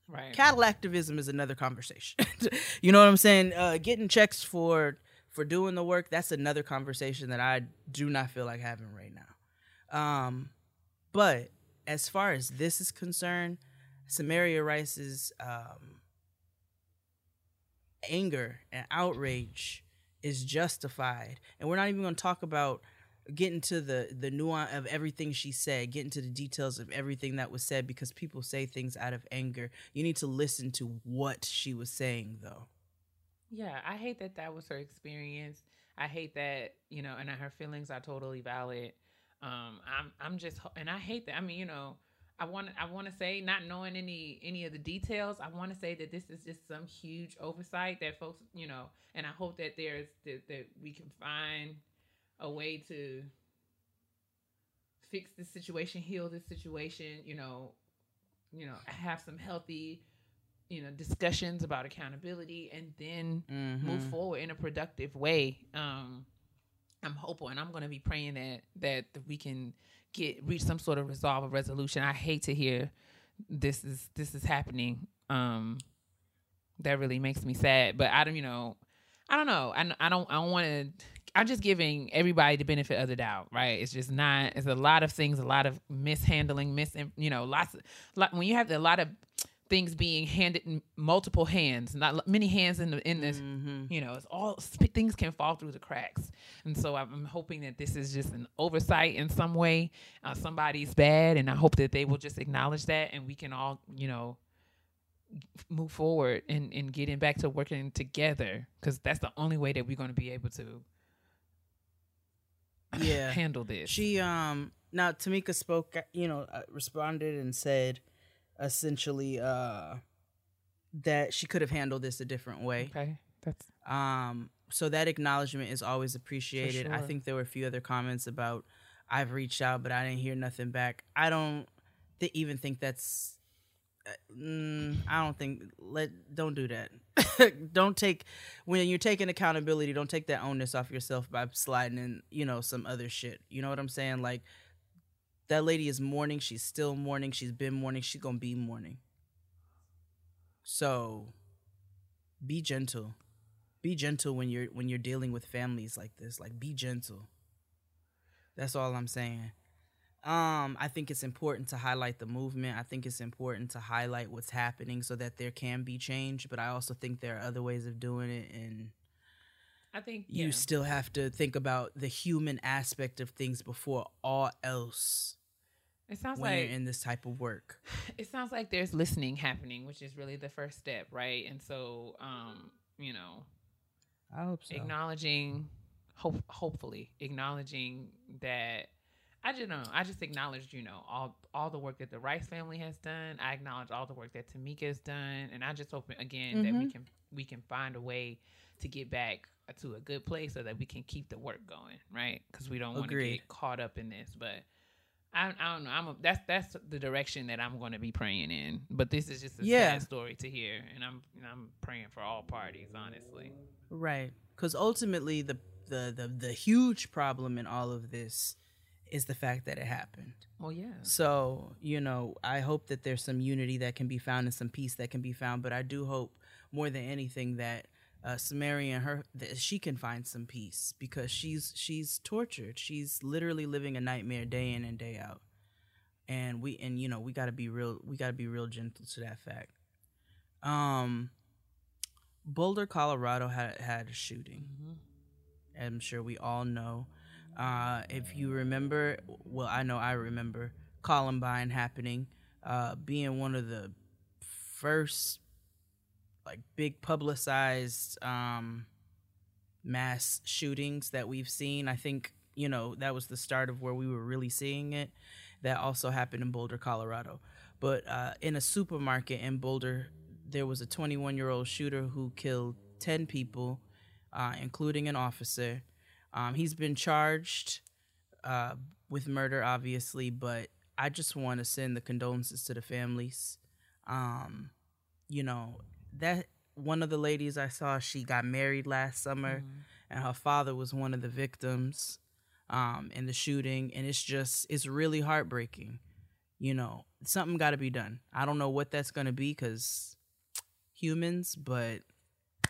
Right. Cadillactivism is another conversation. you know what I'm saying? Uh, getting checks for for doing the work that's another conversation that I do not feel like having right now. Um, but as far as this is concerned, Samaria Rice's um, anger and outrage is justified, and we're not even going to talk about getting to the the nuance of everything she said, getting to the details of everything that was said because people say things out of anger. You need to listen to what she was saying though. Yeah, I hate that that was her experience. I hate that you know, and her feelings are totally valid. Um, I'm I'm just and I hate that. I mean, you know, I want I want to say not knowing any any of the details. I want to say that this is just some huge oversight that folks, you know, and I hope that there's that, that we can find a way to fix this situation, heal this situation. You know, you know, have some healthy you know discussions about accountability and then move Mhm. forward in a productive way um i'm hopeful and i'm going to be praying that that we can get reach some sort of resolve or resolution. I hate to hear this is this is happening. Um that really makes me sad but i don't you know i don't know. I, I don't i don't want to i'm just giving everybody the benefit of the doubt right? It's just not it's a lot of things a lot of mishandling mis you know lots lot, when you have a lot of things being handed in multiple hands, not many hands in the in this. You know, it's all things can fall through the cracks, and so I'm I'm hoping that this is just an oversight in some way. Uh, somebody's bad, and I hope that they will just acknowledge that, and we can all, you know, move forward and and getting back to working together because that's the only way that we're going to be able to Yeah. handle this. She um now Tamika spoke, you know, uh, responded and said essentially uh that she could have handled this a different way. okay, that's Um so that acknowledgement is always appreciated. I think there were a few other comments about I've reached out but I didn't hear nothing back. I don't th- even think that's uh, mm, I don't think let don't do that. don't take when you're taking accountability. Don't take that onus off yourself by sliding in, you know, some other shit. You know what I'm saying? Like that lady is mourning. She's still mourning. She's been mourning. She's gonna be mourning. So, be gentle. Be gentle when you're when you're dealing with families like this. Like, be gentle. That's all I'm saying. Um, I think it's important to highlight the movement. I think it's important to highlight what's happening so that there can be change. But I also think there are other ways of doing it, and I think you yeah. still have to think about the human aspect of things before all else It sounds when like you're in this type of work. it sounds like there's listening happening, which is really the first step, right? And so, um, you know, I hope so. acknowledging, hope, hopefully acknowledging that. I just know. I just acknowledged, you know, all all the work that the Rice family has done. I acknowledge all the work that Tamika has done, and I just hope again that we can we can find a way to get back to a good place so that we can keep the work going, right? Because we don't want to get caught up in this. But I, I don't know. I'm a, that's that's the direction that I'm going to be praying in. But this is just a Yeah. sad story to hear, and I'm and I'm praying for all parties, honestly. Right. Because ultimately, the, the the the huge problem in all of this is the fact that it happened. Well, yeah. So you know, I hope that there's some unity that can be found and some peace that can be found. But I do hope more than anything that uh, Samaria and her that she can find some peace because she's she's tortured. She's literally living a nightmare day in and day out. And we and you know we got to be real. We got to be real gentle to that fact. Um, Boulder, Colorado had had a shooting. I'm sure we all know. Uh, if you remember, well, I know I remember Columbine happening, uh, being one of the first like big publicized um, mass shootings that we've seen. I think you know that was the start of where we were really seeing it. That also happened in Boulder, Colorado. But uh, in a supermarket in Boulder, there was a 21 year old shooter who killed 10 people, uh, including an officer. Um, he's been charged uh, with murder, obviously, but I just want to send the condolences to the families. Um, you know, that one of the ladies I saw, she got married last summer, and her father was one of the victims um, in the shooting, and it's just, it's really heartbreaking. You know, something got to be done. I don't know what that's going to be because humans, but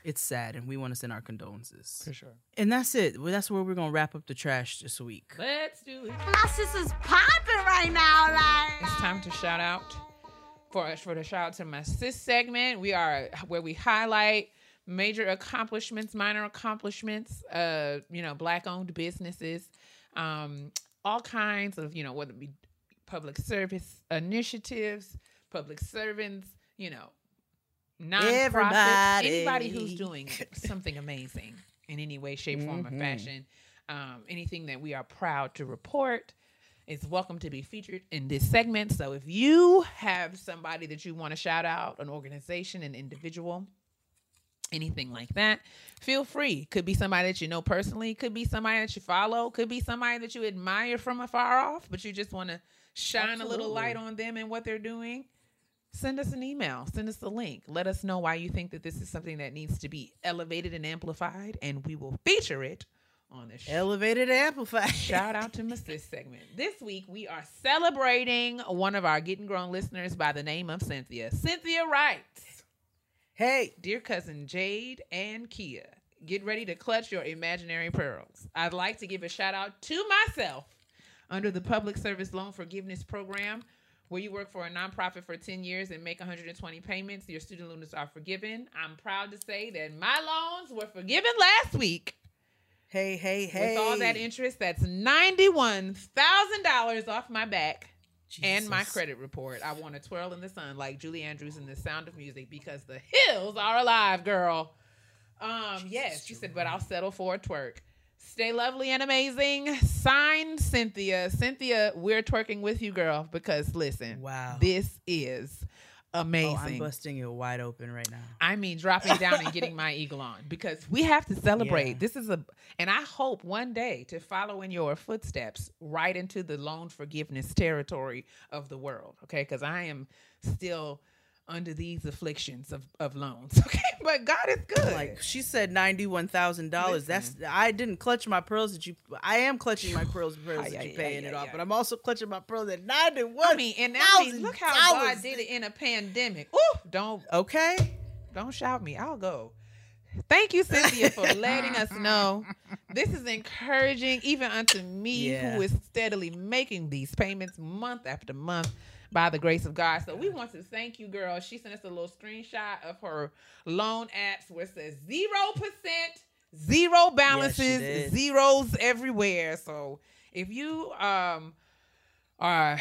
it's sad, and we want to send our condolences. For sure. And that's it. Well, that's where we're gonna wrap up the trash this week. Let's do it. My sister's popping right now, like. It's time to shout out for for the shout out to my sis segment. We are where we highlight major accomplishments, minor accomplishments, uh, you know, black owned businesses, um, all kinds of, you know, whether it be public service initiatives, public servants, you know, nonprofit, Everybody. anybody who's doing something amazing in any way, shape, form, or fashion. Um, anything that we are proud to report is welcome to be featured in this segment. So if you have somebody that you want to shout out, an organization, an individual, anything like that, feel free. Could be somebody that you know personally, could be somebody that you follow, could be somebody that you admire from afar off, but you just want to shine a little light on them and what they're doing. Send us an email, send us a link. Let us know why you think that this is something that needs to be elevated and amplified, and we will feature it on the. Elevated amplified. Shout out to my sis segment. This week we are celebrating one of our getting grown listeners by the name of Cynthia. Cynthia writes, Hey, Dear cousin Jade and Keia, get ready to clutch your imaginary pearls. I'd like to give a shout out to myself under the Public Service Loan Forgiveness Program. where you work for a nonprofit for 10 years and make 120 payments, your student loans are forgiven. I'm proud to say that my loans were forgiven last week. Hey, hey, hey. With all that interest, that's $91,000 off my back and my credit report. I want to twirl in the sun like Julie Andrews in The Sound of Music because the hills are alive, girl. Um, yes, she said, but I'll settle for a twerk. Stay lovely and amazing. Sign Cynthia. Cynthia, we're twerking with you, girl, because listen, Wow. this is amazing. Oh, I'm busting it wide open right now. I mean, dropping down and getting my eagle on because we have to celebrate. Yeah. This is a, and I hope one day to follow in your footsteps right into the loan forgiveness territory of the world. Okay, because I am still under these afflictions of, of loans. Okay, but God is good. Like she said, ninety-one thousand dollars. That's I didn't clutch my pearls that you. I am clutching my pearls, pearls that you paying ay, it off, but I'm also clutching my pearls at ninety-one. I mean, and I mean, look how God did it in a pandemic. Ooh, don't Okay. Don't shout me. I'll go. Thank you, Cynthia, for letting us know. This is encouraging, even unto me, Yeah. who is steadily making these payments month after month by the grace of God. So we want to thank you, girl. She sent us a little screenshot of her loan apps where it says zero percent, zero balances, did. zeros everywhere. So if you um are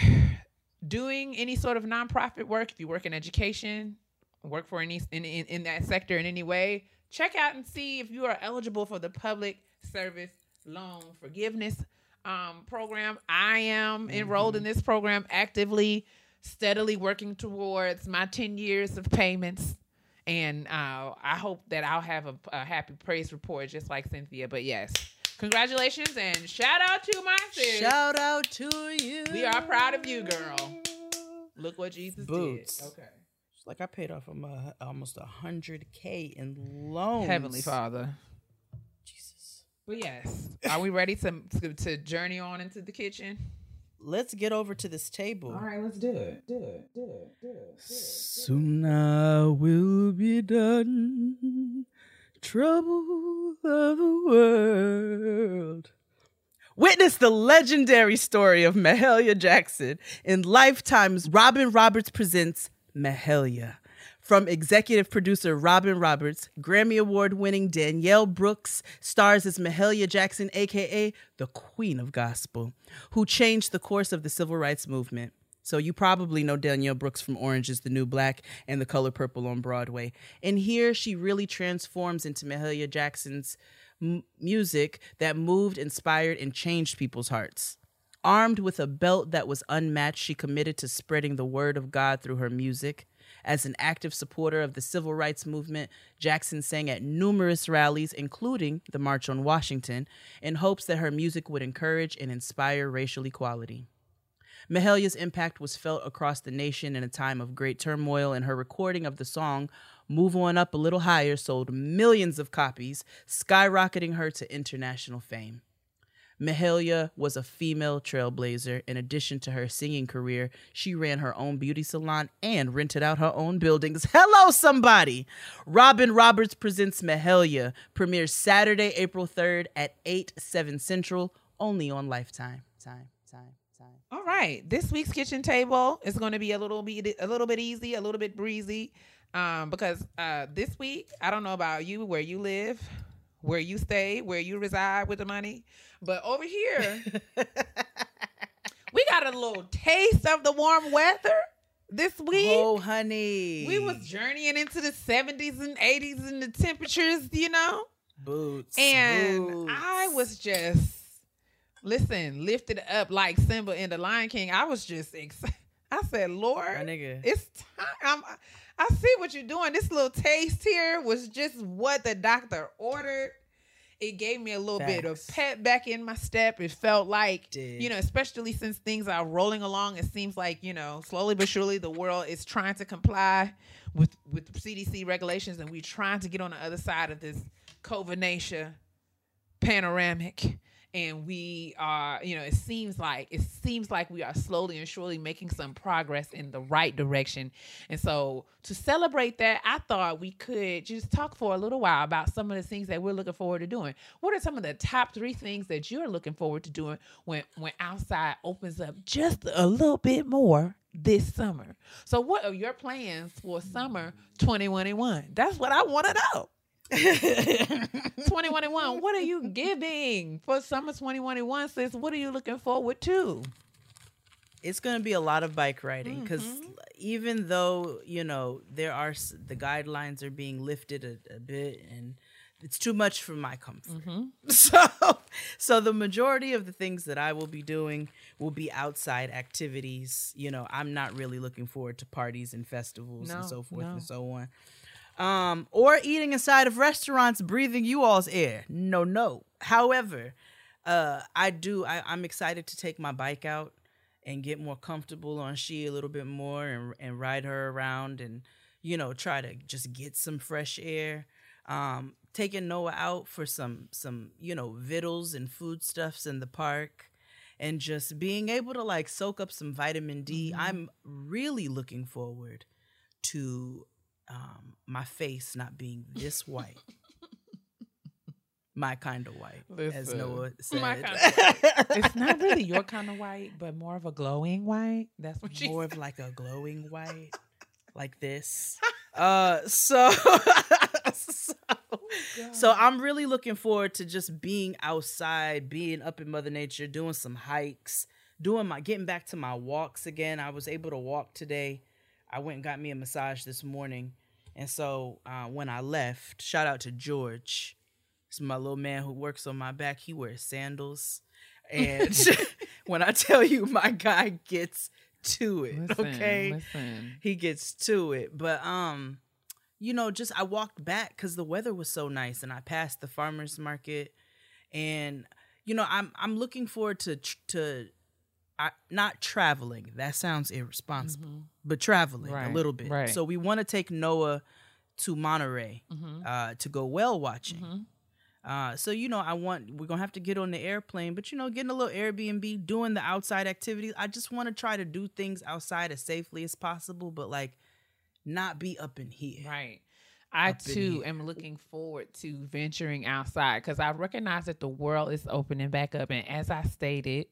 doing any sort of nonprofit work, if you work in education, work for any in, in, in that sector in any way, check out and see if you are eligible for the public service loan forgiveness um, program. I am enrolled in this program actively, steadily working towards my 10 years of payments. And uh, I hope that I'll have a, a happy praise report just like Cynthia. But yes, congratulations and shout out to my sis. Shout out to you. We are proud of you, girl. Look what Jesus Boots. did. Okay. Like I paid off almost a hundred k in loans. Heavenly Father. Jesus. But yes, are we ready to, to to journey on into the kitchen? Let's get over to this table. All right, let's do it. Do it. Do it. Do it. Soon I will be done. Trouble of the world. Witness the legendary story of Mahalia Jackson in Lifetime's Robin Roberts Presents Mahalia. From executive producer Robin Roberts, Grammy Award winning Danielle Brooks stars as Mahalia Jackson, aka the Queen of Gospel, who changed the course of the civil rights movement. So you probably know Danielle Brooks from Orange is the New Black and The Color Purple on Broadway. And here she really transforms into Mahalia Jackson's m- music that moved, inspired, and changed people's hearts. Armed with a belt that was unmatched, she committed to spreading the word of God through her music. As an active supporter of the civil rights movement, Jackson sang at numerous rallies, including the March on Washington, in hopes that her music would encourage and inspire racial equality. Mahalia's impact was felt across the nation in a time of great turmoil, and her recording of the song Move On Up a Little Higher sold millions of copies, skyrocketing her to international fame. Mahalia was a female trailblazer. In addition to her singing career, she ran her own beauty salon and rented out her own buildings. Hello, somebody! Robin Roberts Presents Mahalia premieres Saturday, April 3rd at 8, 7 Central, only on Lifetime. Time, time. All right, this week's kitchen table is going to be a little bit a little bit easy, a little bit breezy, um, because uh, this week I don't know about you, where you live, where you stay, where you reside with the money, but over here we got a little taste of the warm weather this week. Oh, honey. We was journeying into the 70s and 80s and the temperatures, you know? boots. And boots. I was just listen, lifted up like Simba in the Lion King. I was just excited. I said, Lord, My nigga. it's time. I'm, I see what you're doing. This little taste here was just what the doctor ordered. It gave me a little bit of pep back in my step. It felt like, Did. you know, especially since things are rolling along, it seems like, you know, slowly but surely the world is trying to comply with with CDC regulations and we're trying to get on the other side of this COVID nation panoramic and we are you know it seems like it seems like we are slowly and surely making some progress in the right direction and so to celebrate that i thought we could just talk for a little while about some of the things that we're looking forward to doing what are some of the top three things that you're looking forward to doing when when outside opens up just a little bit more this summer. So, what are your plans for summer 2021? That's what I want to know. 2021, what are you giving for summer 2021, sis? What are you looking forward to? it's going to be a lot of bike riding because mm-hmm. even though you know there are the guidelines are being lifted a, a bit and it's too much for my comfort mm-hmm. so so the majority of the things that i will be doing will be outside activities you know i'm not really looking forward to parties and festivals No, and so forth no. and so on um or eating inside of restaurants breathing you all's air. No no. However uh i do I, i'm excited to take my bike out and get more comfortable on she a little bit more and and ride her around and you know try to just get some fresh air. Um taking noah out for some some you know vittles and foodstuffs in the park and just being able to like soak up some vitamin d. Mm-hmm. i'm really looking forward to um my face not being this white my kind of white as noah said my kind of white. It's not really your kind of white, but more of a glowing white. That's what more of like a glowing white, like this. Uh, so, so, so I'm really looking forward to just being outside, being up in Mother Nature, doing some hikes, doing my getting back to my walks again. I was able to walk today. I went and got me a massage this morning, and so uh, when I left, shout out to George. It's my little man who works on my back. He wears sandals. And when I tell you my guy gets to it, Listen, okay? listen. He gets to it. But um, you know, just I walked back because the weather was so nice and I passed the farmers market and you know, I'm I'm looking forward to tr- to I, not traveling. That sounds irresponsible, but traveling a Mm-hmm. Little bit. right. So we want to take Noah to Monterey Mm-hmm. uh, to go whale watching. Uh, so you know, I want we're gonna have to get on the airplane, but you know, getting a little Airbnb, doing the outside activities. I just want to try to do things outside as safely as possible, but like not be up in here. Right. I Up too am looking forward to venturing outside because I recognize that the world is opening back up. And as I stated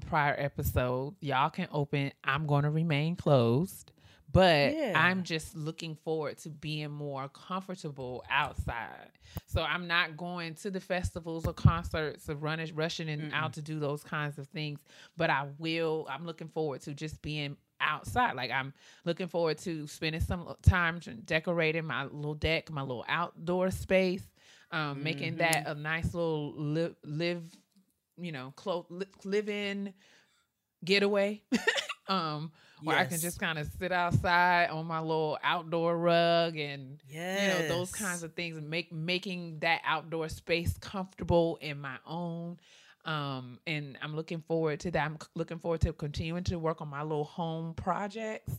prior episode, y'all can open. I'm going to remain closed. But Yeah. I'm just looking forward to being more comfortable outside. So I'm not going to the festivals or concerts or running, rushing and out to do those kinds of things. But I will. I'm looking forward to just being outside. Like I'm looking forward to spending some time decorating my little deck, my little outdoor space, um, making that a nice little live, live you know, close li- live in getaway. um, where I can just kind of sit outside on my little outdoor rug and you know those kinds of things make making that outdoor space comfortable in my own. Um and i'm looking forward to that. I'm looking forward to continuing to work on my little home projects.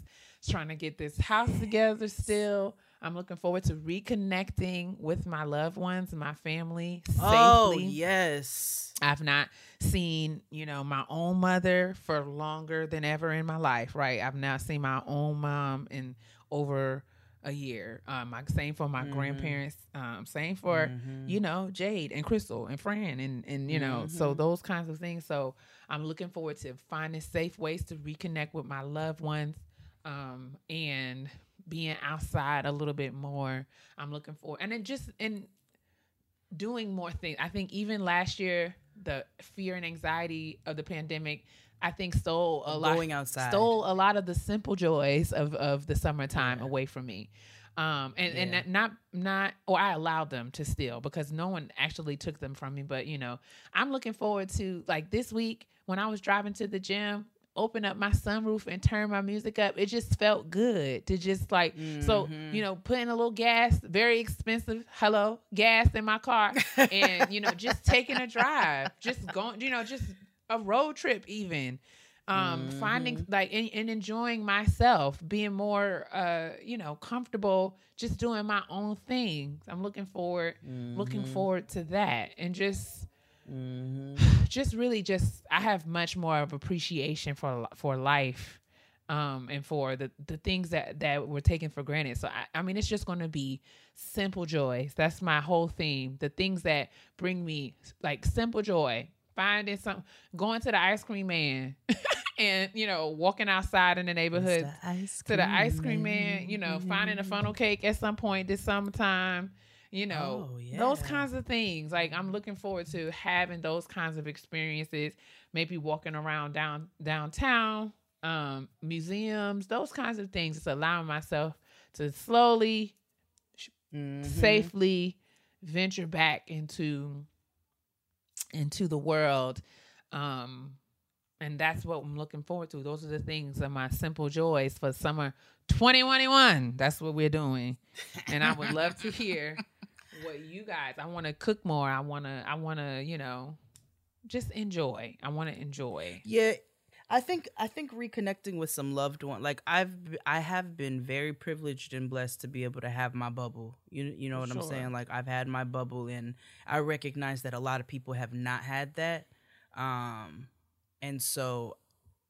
Trying to get this house together still i'm looking forward to reconnecting with my loved ones my family safely Oh yes. I've not seen, you know, my own mother for longer than ever in my life, right? I've not seen my own mom in over a year. Um, same for my grandparents. Um, same for you know Jade and Crystal and Fran and and you know so those kinds of things. So I'm looking forward to finding safe ways to reconnect with my loved ones, um, and being outside a little bit more. I'm looking forward, and then just in doing more things. I think even last year, the fear and anxiety of the pandemic, I think stole a lot Going outside. stole a lot of the simple joys of of the summertime away from me. Um and Yeah. and not not or I allowed them to steal because no one actually took them from me. But you know, I'm looking forward to like this week when I was driving to the gym, open up my sunroof and turn my music up. It just felt good to just like so Mm-hmm. you know putting a little gas, very expensive. Hello, gas in my car, and you know just taking a drive, just going, you know, just a road trip even. Um, finding like and, and enjoying myself, being more uh, you know, comfortable, just doing my own things. I'm looking forward, looking forward to that, and just just really just I have much more of appreciation for for life um and for the the things that that were taken for granted. So I, I mean it's just going to be simple joys. That's my whole theme. The things that bring me like simple joy. Finding some going to the ice cream man and you know, walking outside in the neighborhood. Ice to the ice Cream cream man, you know, finding a funnel cake at some point this summertime, you know, Oh, those kinds of things. Like I'm looking forward to having those kinds of experiences, maybe walking around down downtown, um, museums, those kinds of things. It's allowing myself to slowly, Mhm. safely venture back into into the world. Um and that's what I'm looking forward to. Those are the things that my simple joys for summer 2021. That's what we're doing. And I would love to hear what you guys. I want to cook more. I want to I want to, you know, just enjoy. I want to enjoy. Yeah, I think I think reconnecting with some loved one. Like I've I have been very privileged and blessed to be able to have my bubble. You you know what I'm saying? Like I've had my bubble, and I recognize that a lot of people have not had that. Um, and so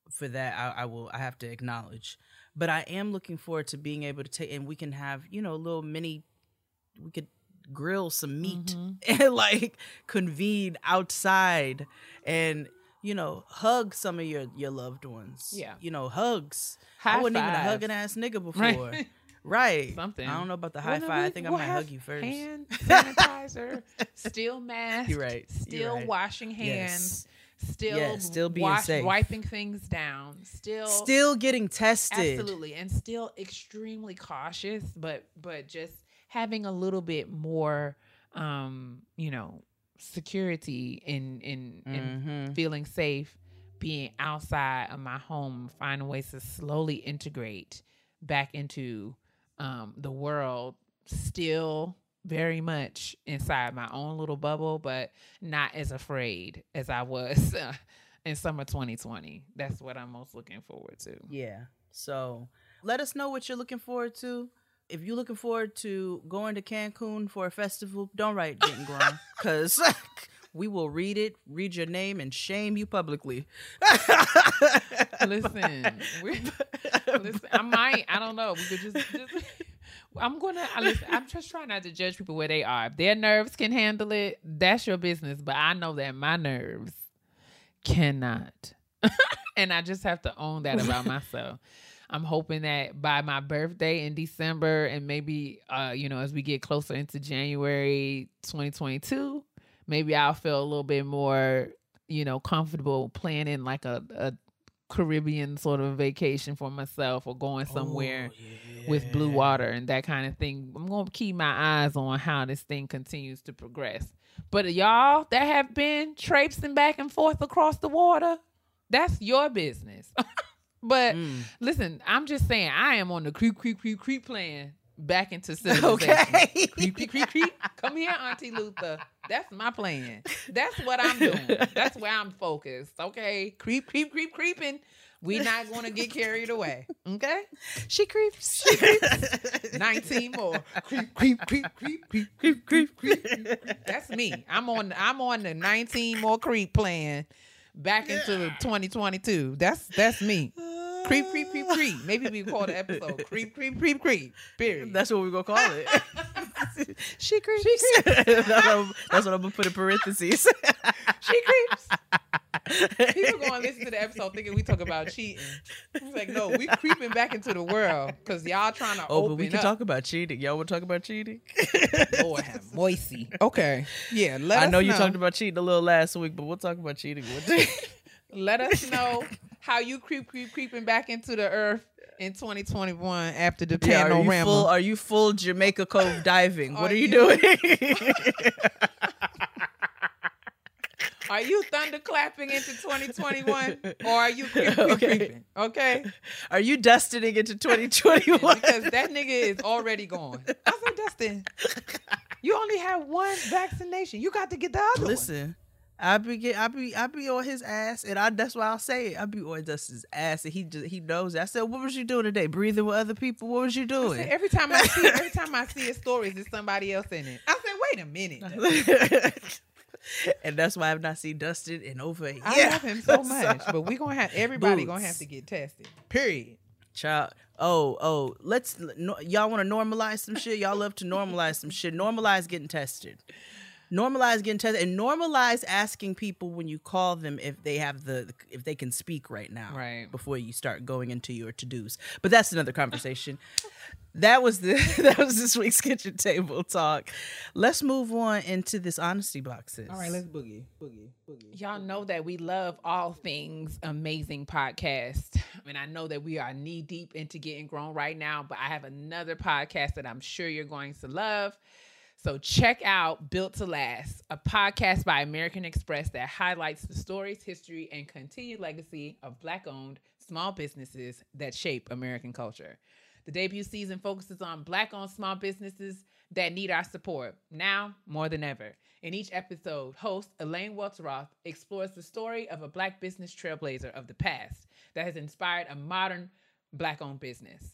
for that, I, I will I have to acknowledge. But I am looking forward to being able to take, and we can have you know a little mini. We could grill some meat mm-hmm. and like convene outside and you know hug some of your your loved ones Yeah. you know hugs i High wasn't even a five. hugging ass nigga before Right. right, Something. i don't know about the high Well, five i think we'll i might hug you first Hand sanitizer, still mask. You're right. You're Still right. washing hands. Still, Yeah, still being wash- safe. wiping things down. Still, still getting tested absolutely, and still extremely cautious. But but just having a little bit more, um, you know, security in in, in Mhm. feeling safe, being outside of my home, finding ways to slowly integrate back into um, the world, still very much inside my own little bubble, but not as afraid as I was uh, in summer 2020. That's what I'm most looking forward to. Yeah. So let us know what you're looking forward to. If you're looking forward to going to Cancun for a festival, don't write Getting Grown because we will read it, read your name, and shame you publicly. Listen, we, listen, I might, I don't know. We could just, just I'm gonna. Listen, I'm just trying not to judge people where they are. If their nerves can handle it, that's your business. But I know that my nerves cannot, and I just have to own that about myself. I'm hoping that by my birthday in December, and maybe, uh, you know, as we get closer into January 2022, maybe I'll feel a little bit more, you know, comfortable planning like a, a Caribbean sort of vacation for myself or going somewhere Oh, with blue water and that kind of thing. I'm going to keep my eyes on how this thing continues to progress. But y'all that have been traipsing back and forth across the water, that's your business. but Mm. listen, I'm just saying I am on the creep, creep, creep, creep plan back into civilization. Okay. creep, creep, creep, creep. Come here, Auntie Luther. That's my plan. That's what I'm doing. That's where I'm focused. Okay. Creep, creep, creep, creeping. we not gonna get carried away. Okay? She creeps. She creeps. 19 more. Creep, creep, creep, creep, creep, creep, creep, creep. That's me. I'm on I'm on the 19 more creep plan back into 2022. That's that's me. Creep, creep, creep, creep. Maybe we call the episode creep, creep, creep, creep. Period. That's what we're gonna call it. she creeps. She that's, what I'm, that's what I'm gonna put in parentheses. she creeps. People going to listen to the episode thinking we talk about cheating. It's like, no, we creeping back into the world because y'all trying to oh, but we can up. talk about cheating. Y'all want to talk about cheating? Lord have mercy. Okay. Yeah. Let I us know you talked about cheating a little last week, but we'll talk about cheating one day. Let us know how you creep, creep, creeping back into the earth in 2021 after the Yeah, are you panorama. full? Are you full Jamaica Cove diving? What Are are you, you- doing? Are you thunderclapping into 2021 or are you creep, creep, Okay. creeping? Okay. are you destining into 2021? because that nigga is already gone. I said, Dustin, you only have one vaccination. You got to get the other one. Listen, I be get, I be I be on his ass, and I that's why I'll say it. I be on Dustin's ass, and he just he knows. It. I said, "What was you doing today? Breathing with other people? What was you doing?" said, every time I see every time I see his stories, there's somebody else in it. I said, wait a minute. and that's why I've not seen Dustin in over a year. I love him so much, but we're gonna have everybody gonna have to get tested. Period. Child. Oh, oh, let's no, y'all want to normalize some shit. Y'all love to normalize some shit. Normalize getting tested. Normalize getting tested and normalize asking people when you call them if they have the if they can speak right now Right. before you start going into your to-dos but that's another conversation that was the that was this week's kitchen table talk let's move on into this honesty boxes All right, let's boogie, boogie, boogie. Y'all know that we love all things amazing podcast. And I know that we are knee deep into getting grown right now, but I have another podcast that I'm sure you're going to love. So check out Built to Last, a podcast by American Express that highlights the stories, history, and continued legacy of Black owned small businesses that shape American culture. The debut season focuses on Black owned small businesses that need our support now more than ever. In each episode, host Elaine Welteroth explores the story of a Black business trailblazer of the past that has inspired a modern Black owned business.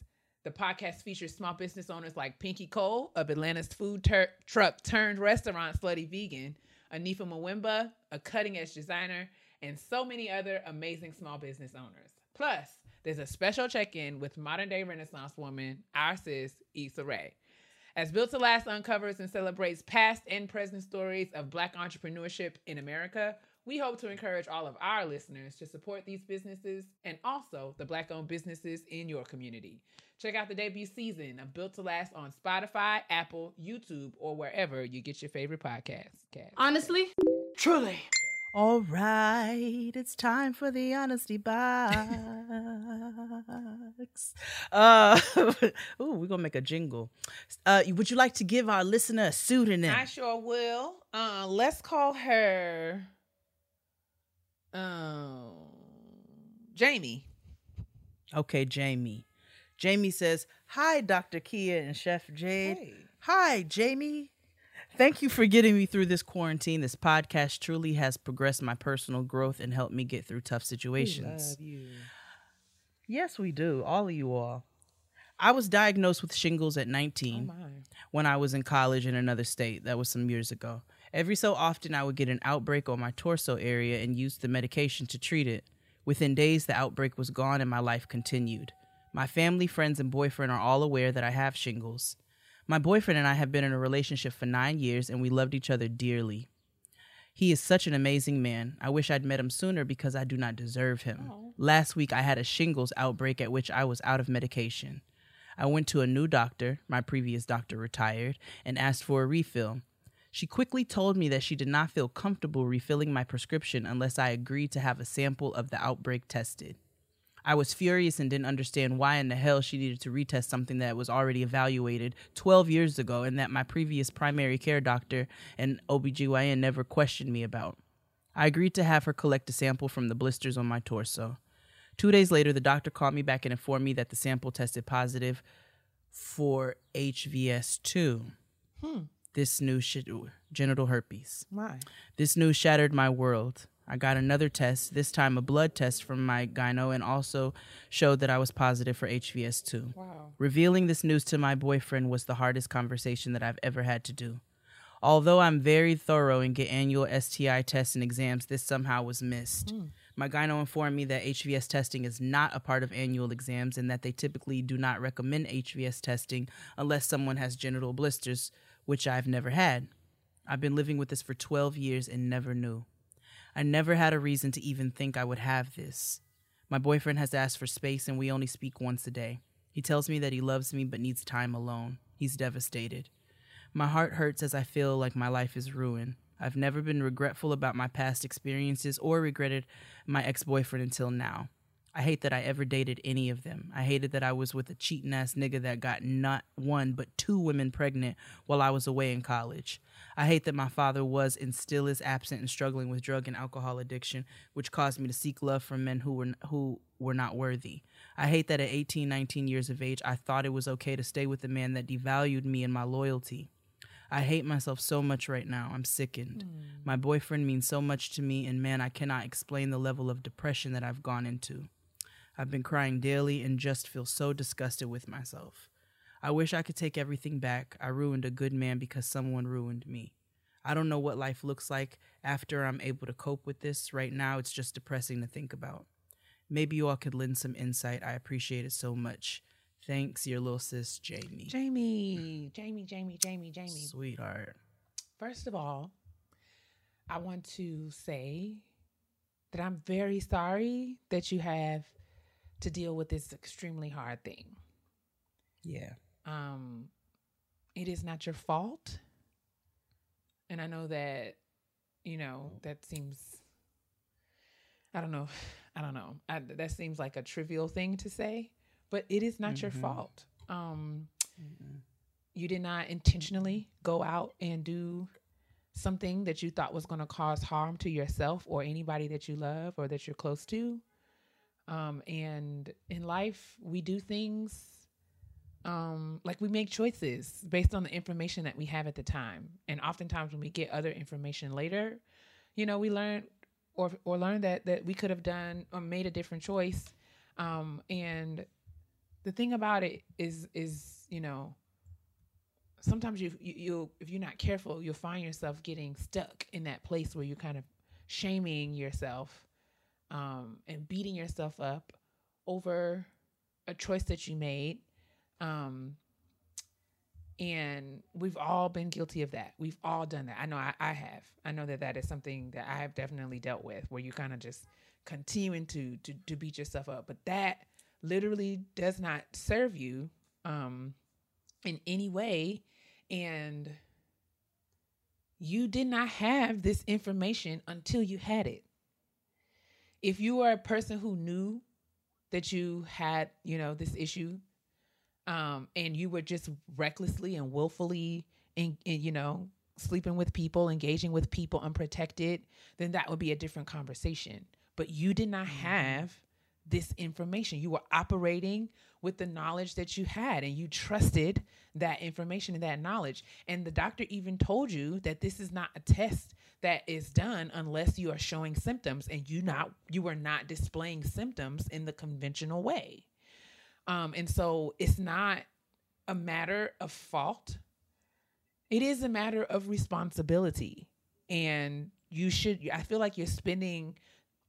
The podcast features small business owners like Pinky Cole of Atlanta's food truck turned restaurant Slutty Vegan, Anifa Mvuemba, a cutting edge designer, and so many other amazing small business owners. Plus, there's a special check in with modern day Renaissance woman, our sis, Issa Rae. As Built to Last uncovers and celebrates past and present stories of Black entrepreneurship in America, we hope to encourage all of our listeners to support these businesses and also the Black owned businesses in your community. Check out the debut season of Built to Last on Spotify, Apple, YouTube, or wherever you get your favorite podcasts. Cast. Honestly, Truly. all right it's time for the honesty box uh ooh we're gonna make a jingle uh would you like to give our listener a pseudonym I sure will. Uh, let's call her um, Jamie. Okay, Jamie. Jamie says, Hi, Dr. Keia and Chef Jade. Hey. Hi, Jamie. Thank you for getting me through this quarantine. This podcast truly has progressed my personal growth and helped me get through tough situations. Yes, we do. All of you all. I was diagnosed with shingles at 19 when I was in college in another state. That was some years ago. Every so often, I would get an outbreak on my torso area and use the medication to treat it. Within days, the outbreak was gone and my life continued. My family, friends, and boyfriend are all aware that I have shingles. My boyfriend and I have been in a relationship for nine years and we loved each other dearly. He is such an amazing man. I wish I'd met him sooner because I do not deserve him. Oh. Last week, I had a shingles outbreak at which I was out of medication. I went to a new doctor, my previous doctor retired, and asked for a refill. She quickly told me that she did not feel comfortable refilling my prescription unless I agreed to have a sample of the outbreak tested. I was furious and didn't understand why in the hell she needed to retest something that was already evaluated 12 years ago and that my previous primary care doctor and OBGYN never questioned me about. I agreed to have her collect a sample from the blisters on my torso. Two days later, the doctor called me back and informed me that the sample tested positive for HVS2. This new sh- genital herpes. My. This news shattered my world. I got another test, this time a blood test from my gyno, and also showed that I was positive for HVS2. Wow. Revealing this news to my boyfriend was the hardest conversation that I've ever had to do. Although I'm very thorough and get annual STI tests and exams, this somehow was missed. Hmm. My gyno informed me that HVS testing is not a part of annual exams and that they typically do not recommend HVS testing unless someone has genital blisters, which I've never had. I've been living with this for 12 years and never knew. I never had a reason to even think I would have this. My boyfriend has asked for space and we only speak once a day. He tells me that he loves me but needs time alone. He's devastated. My heart hurts as I feel like my life is ruined. I've never been regretful about my past experiences or regretted my ex boyfriend until now. I hate that I ever dated any of them. I hated that I was with a cheating ass nigga that got not one but two women pregnant while I was away in college. I hate that my father was and still is absent and struggling with drug and alcohol addiction, which caused me to seek love from men who were who were not worthy. I hate that at 18, 19 years of age, I thought it was okay to stay with a man that devalued me and my loyalty. I hate myself so much right now. I'm sickened. Hmm. My boyfriend means so much to me, and man, I cannot explain the level of depression that I've gone into. I've been crying daily and just feel so disgusted with myself. I wish I could take everything back. I ruined a good man because someone ruined me. I don't know what life looks like after I'm able to cope with this. Right now, it's just depressing to think about. Maybe you all could lend some insight. I appreciate it so much. Thanks, your little sis, Jamie. Jamie, Jamie, Jamie, Jamie, Jamie. Sweetheart. First of all, I want to say that I'm very sorry that you have to deal with this extremely hard thing. Yeah. Um, it is not your fault. And I know that, you know, that seems, I don't know, I don't know. I, that seems like a trivial thing to say, but it is not your Mhm. fault. Um, Mm-mm. you did not intentionally go out and do something that you thought was going to cause harm to yourself or anybody that you love or that you're close to. Um, and in life, we do things um, like we make choices based on the information that we have at the time. And oftentimes, when we get other information later, you know, we learn or or learn that that we could have done or made a different choice. Um, and the thing about it is is you know sometimes you, you if you're not careful you'll find yourself getting stuck in that place where you're kind of shaming yourself um, and beating yourself up over a choice that you made. Um, and we've all been guilty of that. We've all done that. I know I, I have. I know that that is something that i have definitely dealt with where you kind of just continuing to, to to beat yourself up. But that literally does not serve you um in any way. And you did not have this information until you had it if you are a person who knew that you had you know this issue um and you were just recklessly and willfully you know sleeping with people engaging with people unprotected then that would be a different conversation but you did not have this information. You were operating with the knowledge that you had and you trusted that information and that knowledge. And the doctor even told you that this is not a test that is done unless you are showing symptoms and you not you are not displaying symptoms in the conventional way. Um, and so it's not a matter of fault. It is a matter of responsibility. And you should I feel like you're spending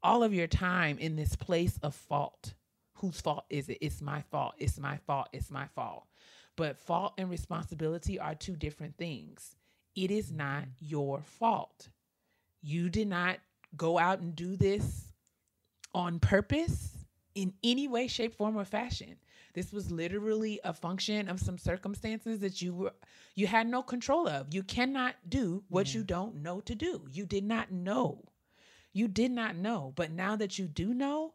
all of your time in this place of fault. Whose fault is it? It's my fault. It's my fault. It's my fault. But fault and responsibility are two different things. It is not your fault. You did not go out and do this on purpose in any way, shape, form, or fashion. This was literally a function of some circumstances that you were you had no control of. You cannot do what you don't know to do. You did not know. You did not know. But now that you do know,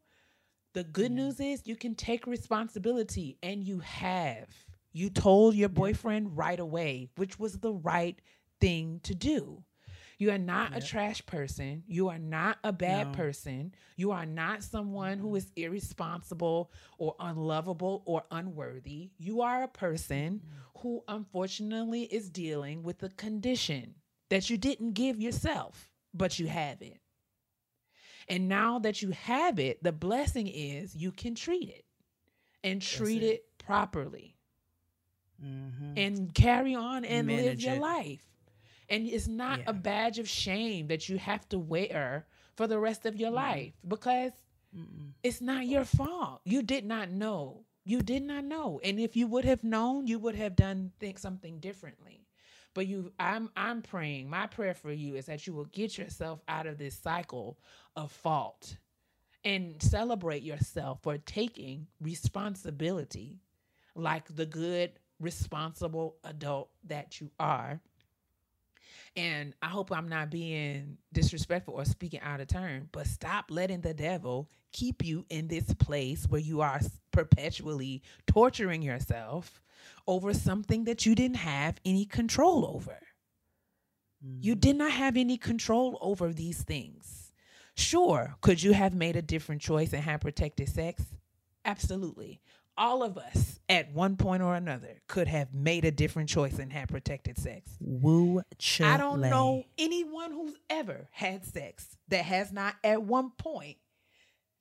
the good news is you can take responsibility and you have. You told your boyfriend right away, which was the right thing to do. You are not a trash person. You are not a bad No. person. You are not someone who is irresponsible or unlovable or unworthy. You are a person who unfortunately is dealing with a condition that you didn't give yourself, but you have it. And now that you have it, the blessing is you can treat it and treat it. it. properly Mhm. and carry on and live your it. life. And it's not Yeah. a badge of shame that you have to wear for the rest of your life because Mm-mm. it's not your fault. You did not know. You did not know. And if you would have known, you would have done think something differently. But you I'm I'm praying. My prayer for you is that you will get yourself out of this cycle of fault and celebrate yourself for taking responsibility like the good responsible adult that you are. And I hope I'm not being disrespectful or speaking out of turn, but stop letting the devil keep you in this place where you are perpetually torturing yourself over something that you didn't have any control over. You mm. did not have any control over these things. Sure, could you have made a different choice and had protected sex? Absolutely. All of us at one point or another could have made a different choice and had protected sex. Woo I don't know anyone who's ever had sex that has not at one point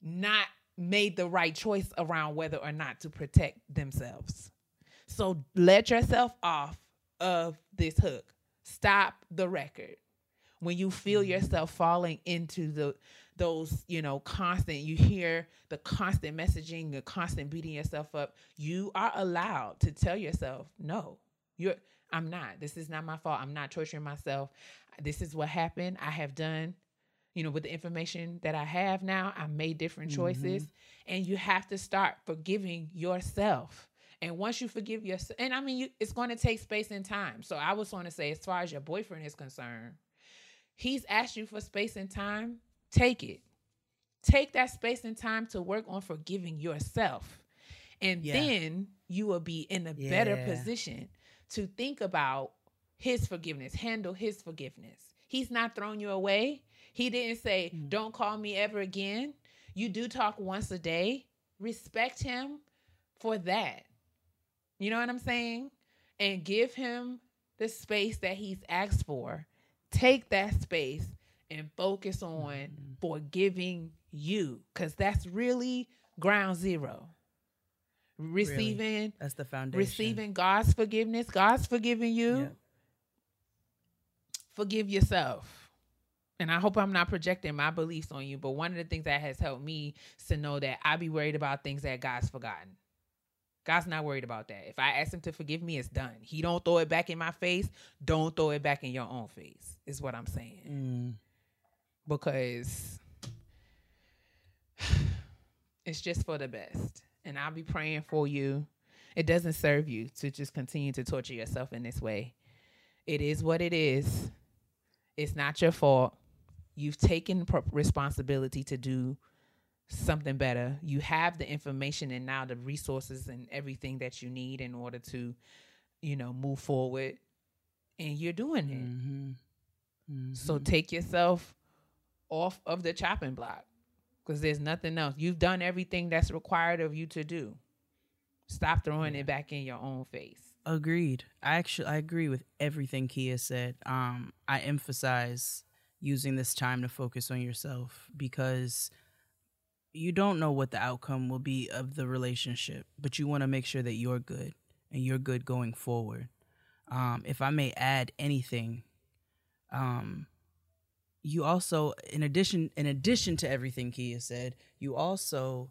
not made the right choice around whether or not to protect themselves. So let yourself off of this hook. Stop the record. When you feel mm. yourself falling into the those, you know, constant, you hear the constant messaging, the constant beating yourself up, you are allowed to tell yourself, no, you're I'm not. This is not my fault. I'm not torturing myself. This is what happened. I have done, you know, with the information that I have now, I made different choices. Mm-hmm. And you have to start forgiving yourself. And once you forgive yourself, and I mean, you, it's going to take space and time. So I was going to say, as far as your boyfriend is concerned, he's asked you for space and time, take it. Take that space and time to work on forgiving yourself. And Yeah. then you will be in a better position to think about his forgiveness, handle his forgiveness. He's not throwing you away. He didn't say, Mm. Don't call me ever again. You do talk once a day. Respect him for that. You know what I'm saying? And give him the space that he's asked for. Take that space and focus on Mm-hmm. forgiving you because that's really ground zero. Receiving That's the foundation. receiving God's forgiveness, God's forgiving you. Yeah. Forgive yourself. And I hope I'm not projecting my beliefs on you, but one of the things that has helped me is to know that I be worried about things that God's forgotten. God's not worried about that. If I ask him to forgive me, it's done. He don't throw it back in my face. Don't throw it back in your own face. Is what I'm saying. Mm. Because it's just for the best. And I'll be praying for you. It doesn't serve you to just continue to torture yourself in this way. It is what it is. It's not your fault. You've taken responsibility to do something better. You have the information and now the resources and everything that you need in order to, you know, move forward. And you're doing it. Mhm. So take yourself off of the chopping block because there's nothing else. You've done everything that's required of you to do. Stop throwing it back in your own face. Agreed. I actually I agree with everything Keia said. Um, I emphasize using this time to focus on yourself because you don't know what the outcome will be of the relationship, but you want to make sure that you're good and you're good going forward. Um, if I may add anything, um, you also, in addition, in addition to everything Keia said, you also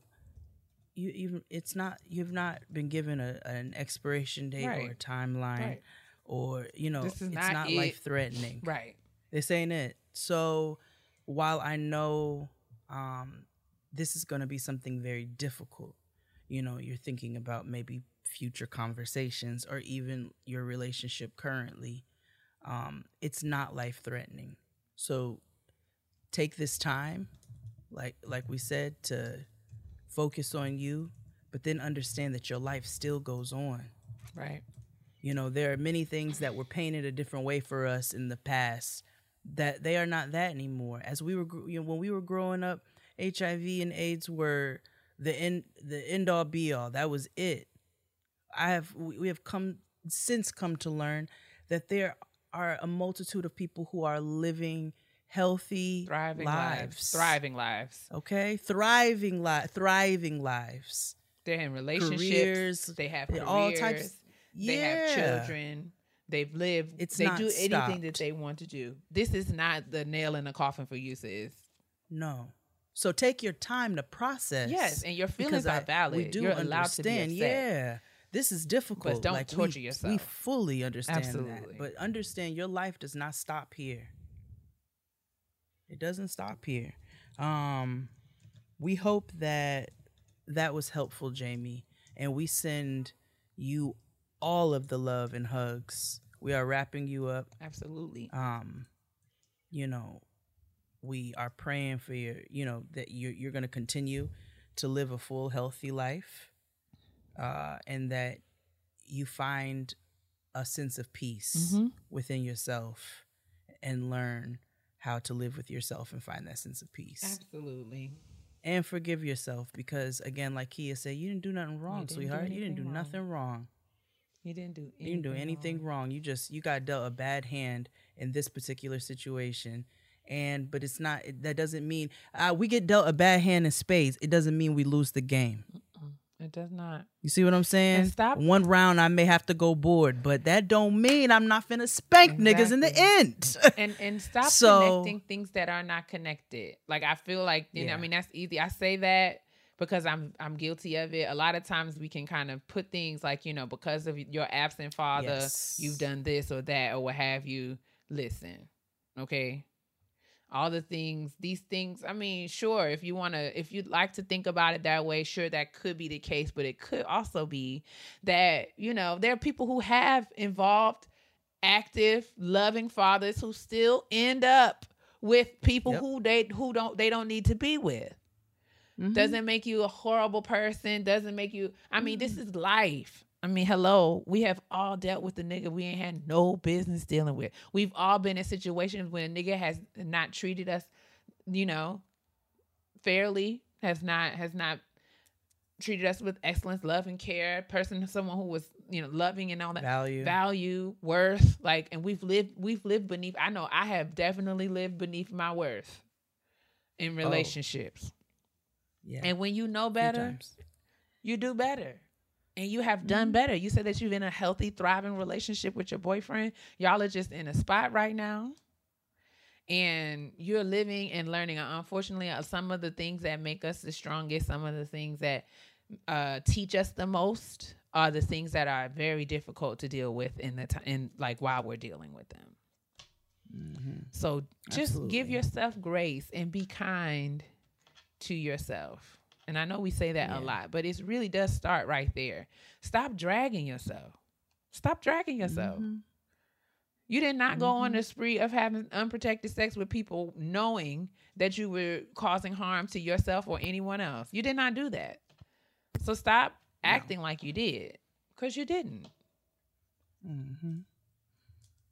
you even it's not you've not been given a, an expiration date or a timeline Right. or you know This is it's not not, it. life threatening Right. this ain't it so while i know um this is going to be something very difficult you know you're thinking about maybe future conversations or even your relationship currently um it's not life threatening so take this time like like we said to focus on you but then understand that your life still goes on Right. you know, there are many things that were painted a different way for us in the past that they are not that anymore. As we were, you know, when we were growing up, HIV and AIDS were the end, the end all be all. That was it. I have, we we have come since come to learn that there are a multitude of people who are living healthy Thriving lives. lives. Thriving lives. Okay, thriving li- thriving lives. They're in relationships. Careers, they have careers. all types- They have children. They've lived. It's they do anything that they want to do. This is not the nail in the coffin for you, sis. No. So take your time to process. Yes, and your feelings are I- valid. We do You're allowed to be understand. upset. Yeah, this is difficult. But don't like, torture We yourself. We fully understand Absolutely. that, but understand your life does not stop here. It doesn't stop here. Um, we hope that that was helpful, Jamie, and we send you all of the love and hugs. We are wrapping you up Absolutely. um you know we are praying for your you know that you're, you're going to continue to live a full healthy life uh and that you find a sense of peace Mhm. within yourself and learn how to live with yourself and find that sense of peace Absolutely. and forgive yourself because again like Keia said you didn't do nothing wrong didn't sweetheart you didn't do anything wrong. nothing wrong You didn't do. you didn't do anything anything wrong. wrong. You just you got dealt a bad hand in this particular situation, and but it's not. That doesn't mean uh, we get dealt a bad hand in spades. It doesn't mean we lose the game. It does not. You see what I'm saying? And stop- One round, I may have to go board, but that don't mean I'm not finna spank niggas in the end. and and stop So- connecting things that are not connected. Like I feel like you know, I mean that's easy. I say that because I'm I'm guilty of it. A lot of times we can kind of put things like you know because of your absent father, Yes. you've done this or that or what have you. Listen, Okay. All the things, these things, I mean, sure, if you want to, if you'd like to think about it that way, sure, that could be the case, but it could also be that, you know, there are people who have involved active, loving fathers who still end up with people Yep. who they who don't they don't need to be with. Mhm. Doesn't make you a horrible person, doesn't make you I mean, this is life. I mean, hello, we have all dealt with the nigga we ain't had no business dealing with. We've all been in situations when a nigga has not treated us, you know, fairly, has not has not treated us with excellence, love, and care. Person, someone who was, you know, loving and all that value. value, worth, like, and we've lived, we've lived beneath. I know I have definitely lived beneath my worth in oh. relationships. yeah. And when you know better, you do better. And you have done better. You said that you're in a healthy, thriving relationship with your boyfriend. Y'all are just in a spot right now. And you're living and learning. Unfortunately, uh, some of the things that make us the strongest, some of the things that uh, teach us the most, are the things that are very difficult to deal with in the time, in like while we're dealing with them. So just give yourself grace and be kind to yourself. And I know we say that Yeah. a lot, but it really does start right there. Stop dragging yourself. Stop dragging yourself. Mhm. You did not go on a spree of having unprotected sex with people knowing that you were causing harm to yourself or anyone else. You did not do that. So stop acting like you did because you didn't. Mm-hmm.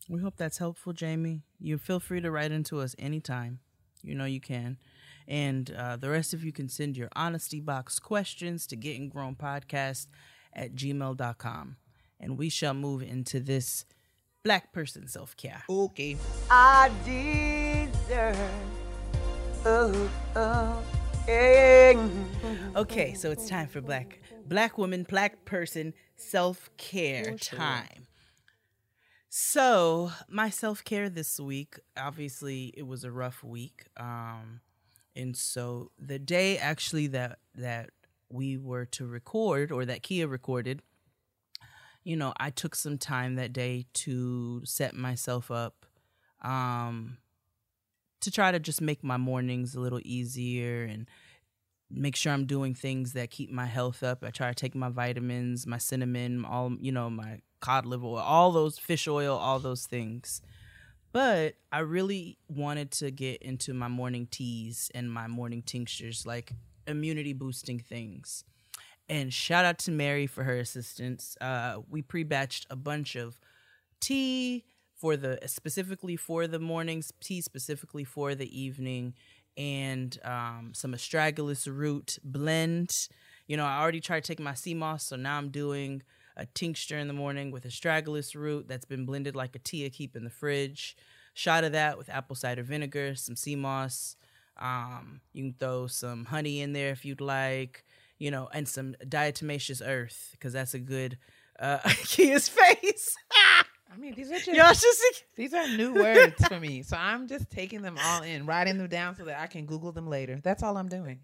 We hope that's helpful, Jamie. You feel free to write into us anytime. You know you can. And uh, the rest of you can send your honesty box questions to getting grown podcast at gmail.com. And we shall move into this black person self care. Okay. I deserve. Oh, oh, yeah. Okay, so it's time for black black woman, black person self care time. So my self care this week, obviously, it was a rough week, um, and so the day actually that that we were to record or that Keia recorded, you know, I took some time that day to set myself up, um, to try to just make my mornings a little easier and make sure I'm doing things that keep my health up. I try to take my vitamins, my cinnamon, all you know, my cod liver oil, all those fish oil, all those things. But I really wanted to get into my morning teas and my morning tinctures, like immunity boosting things. And shout out to Mary for her assistance. Uh, we pre-batched a bunch of tea for the specifically for the mornings, tea specifically for the evening, and um, some astragalus root blend. You know, I already tried taking my sea moss, so now I'm doing a tincture in the morning with astragalus root that's been blended like a tea I keep in the fridge. Shot of that with apple cider vinegar, some sea moss. Um, you can throw some honey in there if you'd like, you know, and some diatomaceous earth because that's a good uh, Keia's face. I mean, these are just Y'all should. These are new words for me. So I'm just taking them all in, writing them down so that I can Google them later. That's all I'm doing.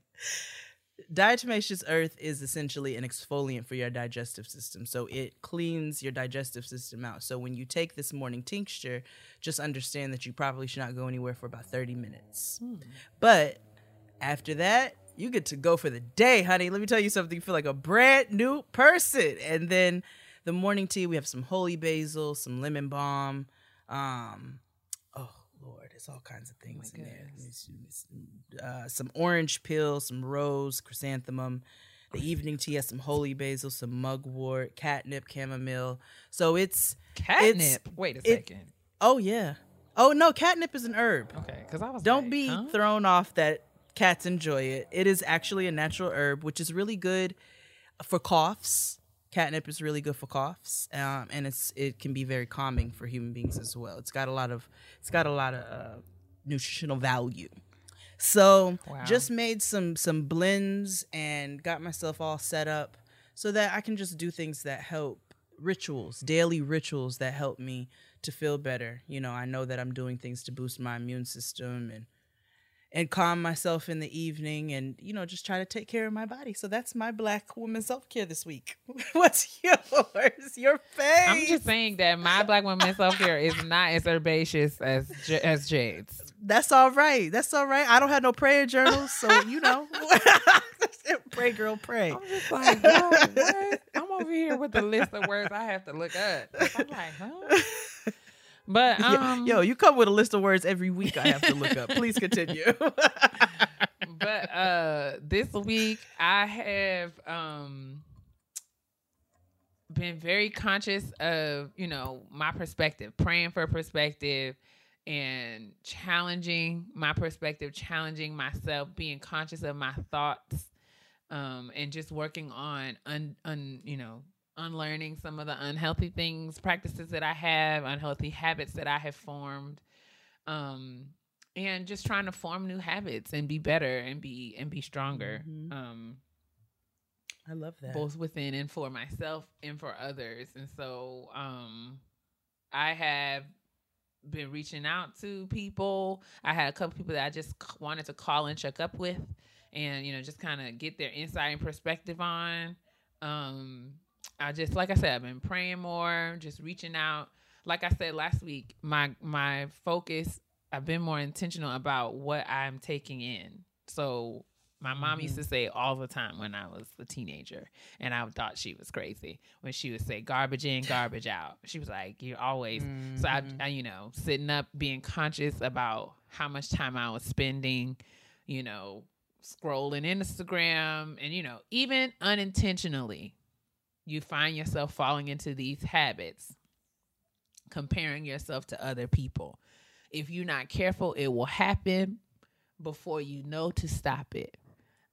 Diatomaceous earth is essentially an exfoliant for your digestive system. So it cleans your digestive system out. So when you take this morning tincture, just understand that you probably should not go anywhere for about 30 minutes. But after that, you get to go for the day, honey. Let me tell you something. You feel like a brand new person. And then the morning tea, we have some holy basil, some lemon balm. Um, Lord, it's all kinds of things in there. It's- it's, Uh, some orange peel, some rose, chrysanthemum. The evening tea has some holy basil, some mugwort, catnip, chamomile. So it's Catnip. Wait a it- second. oh yeah. Oh no, catnip is an herb. Okay, because I was Don't like, be huh? thrown off that cats enjoy it. It is actually a natural herb, which is really good for coughs. Catnip is really good for coughs, um, and it's it can be very calming for human beings as well. It's got a lot of it's got a lot of uh, nutritional value. So Wow. just made some some blends and got myself all set up so that I can just do things that help rituals, daily rituals that help me to feel better. You know, I know that I'm doing things to boost my immune system and and calm myself in the evening and you know just try to take care of my body so that's my black woman self-care this week what's yours your face I'm just saying that my black woman self care is not as herbaceous as J- as Jade's. that's all right that's all right i don't have no prayer journals so you know pray girl pray I'm just like, what? I'm over here with the list of words I have to look up. I'm like, huh? But Yo- um, yo, you come with a list of words every week I have to look up. Please continue. but uh this week I have um been very conscious of, you know, my perspective, praying for perspective and challenging my perspective, challenging myself, being conscious of my thoughts um and just working on un, un you know, unlearning some of the unhealthy things, practices that I have, unhealthy habits that I have formed. Um and just trying to form new habits and be better and be and be stronger Mhm. um I love that. both within and for myself and for others and so um i have been reaching out to people i had a couple people that i just wanted to call and check up with and you know just kind of get their insight and perspective on um i just like i said i've been praying more just reaching out like i said last week my my focus i've been more intentional about what i'm taking in so my mom used mm-hmm. to say all the time when I was a teenager, and I thought she was crazy when she would say garbage in, garbage out. She was like, "You're always." So I, mm-hmm. I, you know, sitting up, being conscious about how much time I was spending, you know, scrolling Instagram, and you know, even unintentionally, you find yourself falling into these habits, comparing yourself to other people. If you're not careful, it will happen before you know to stop it.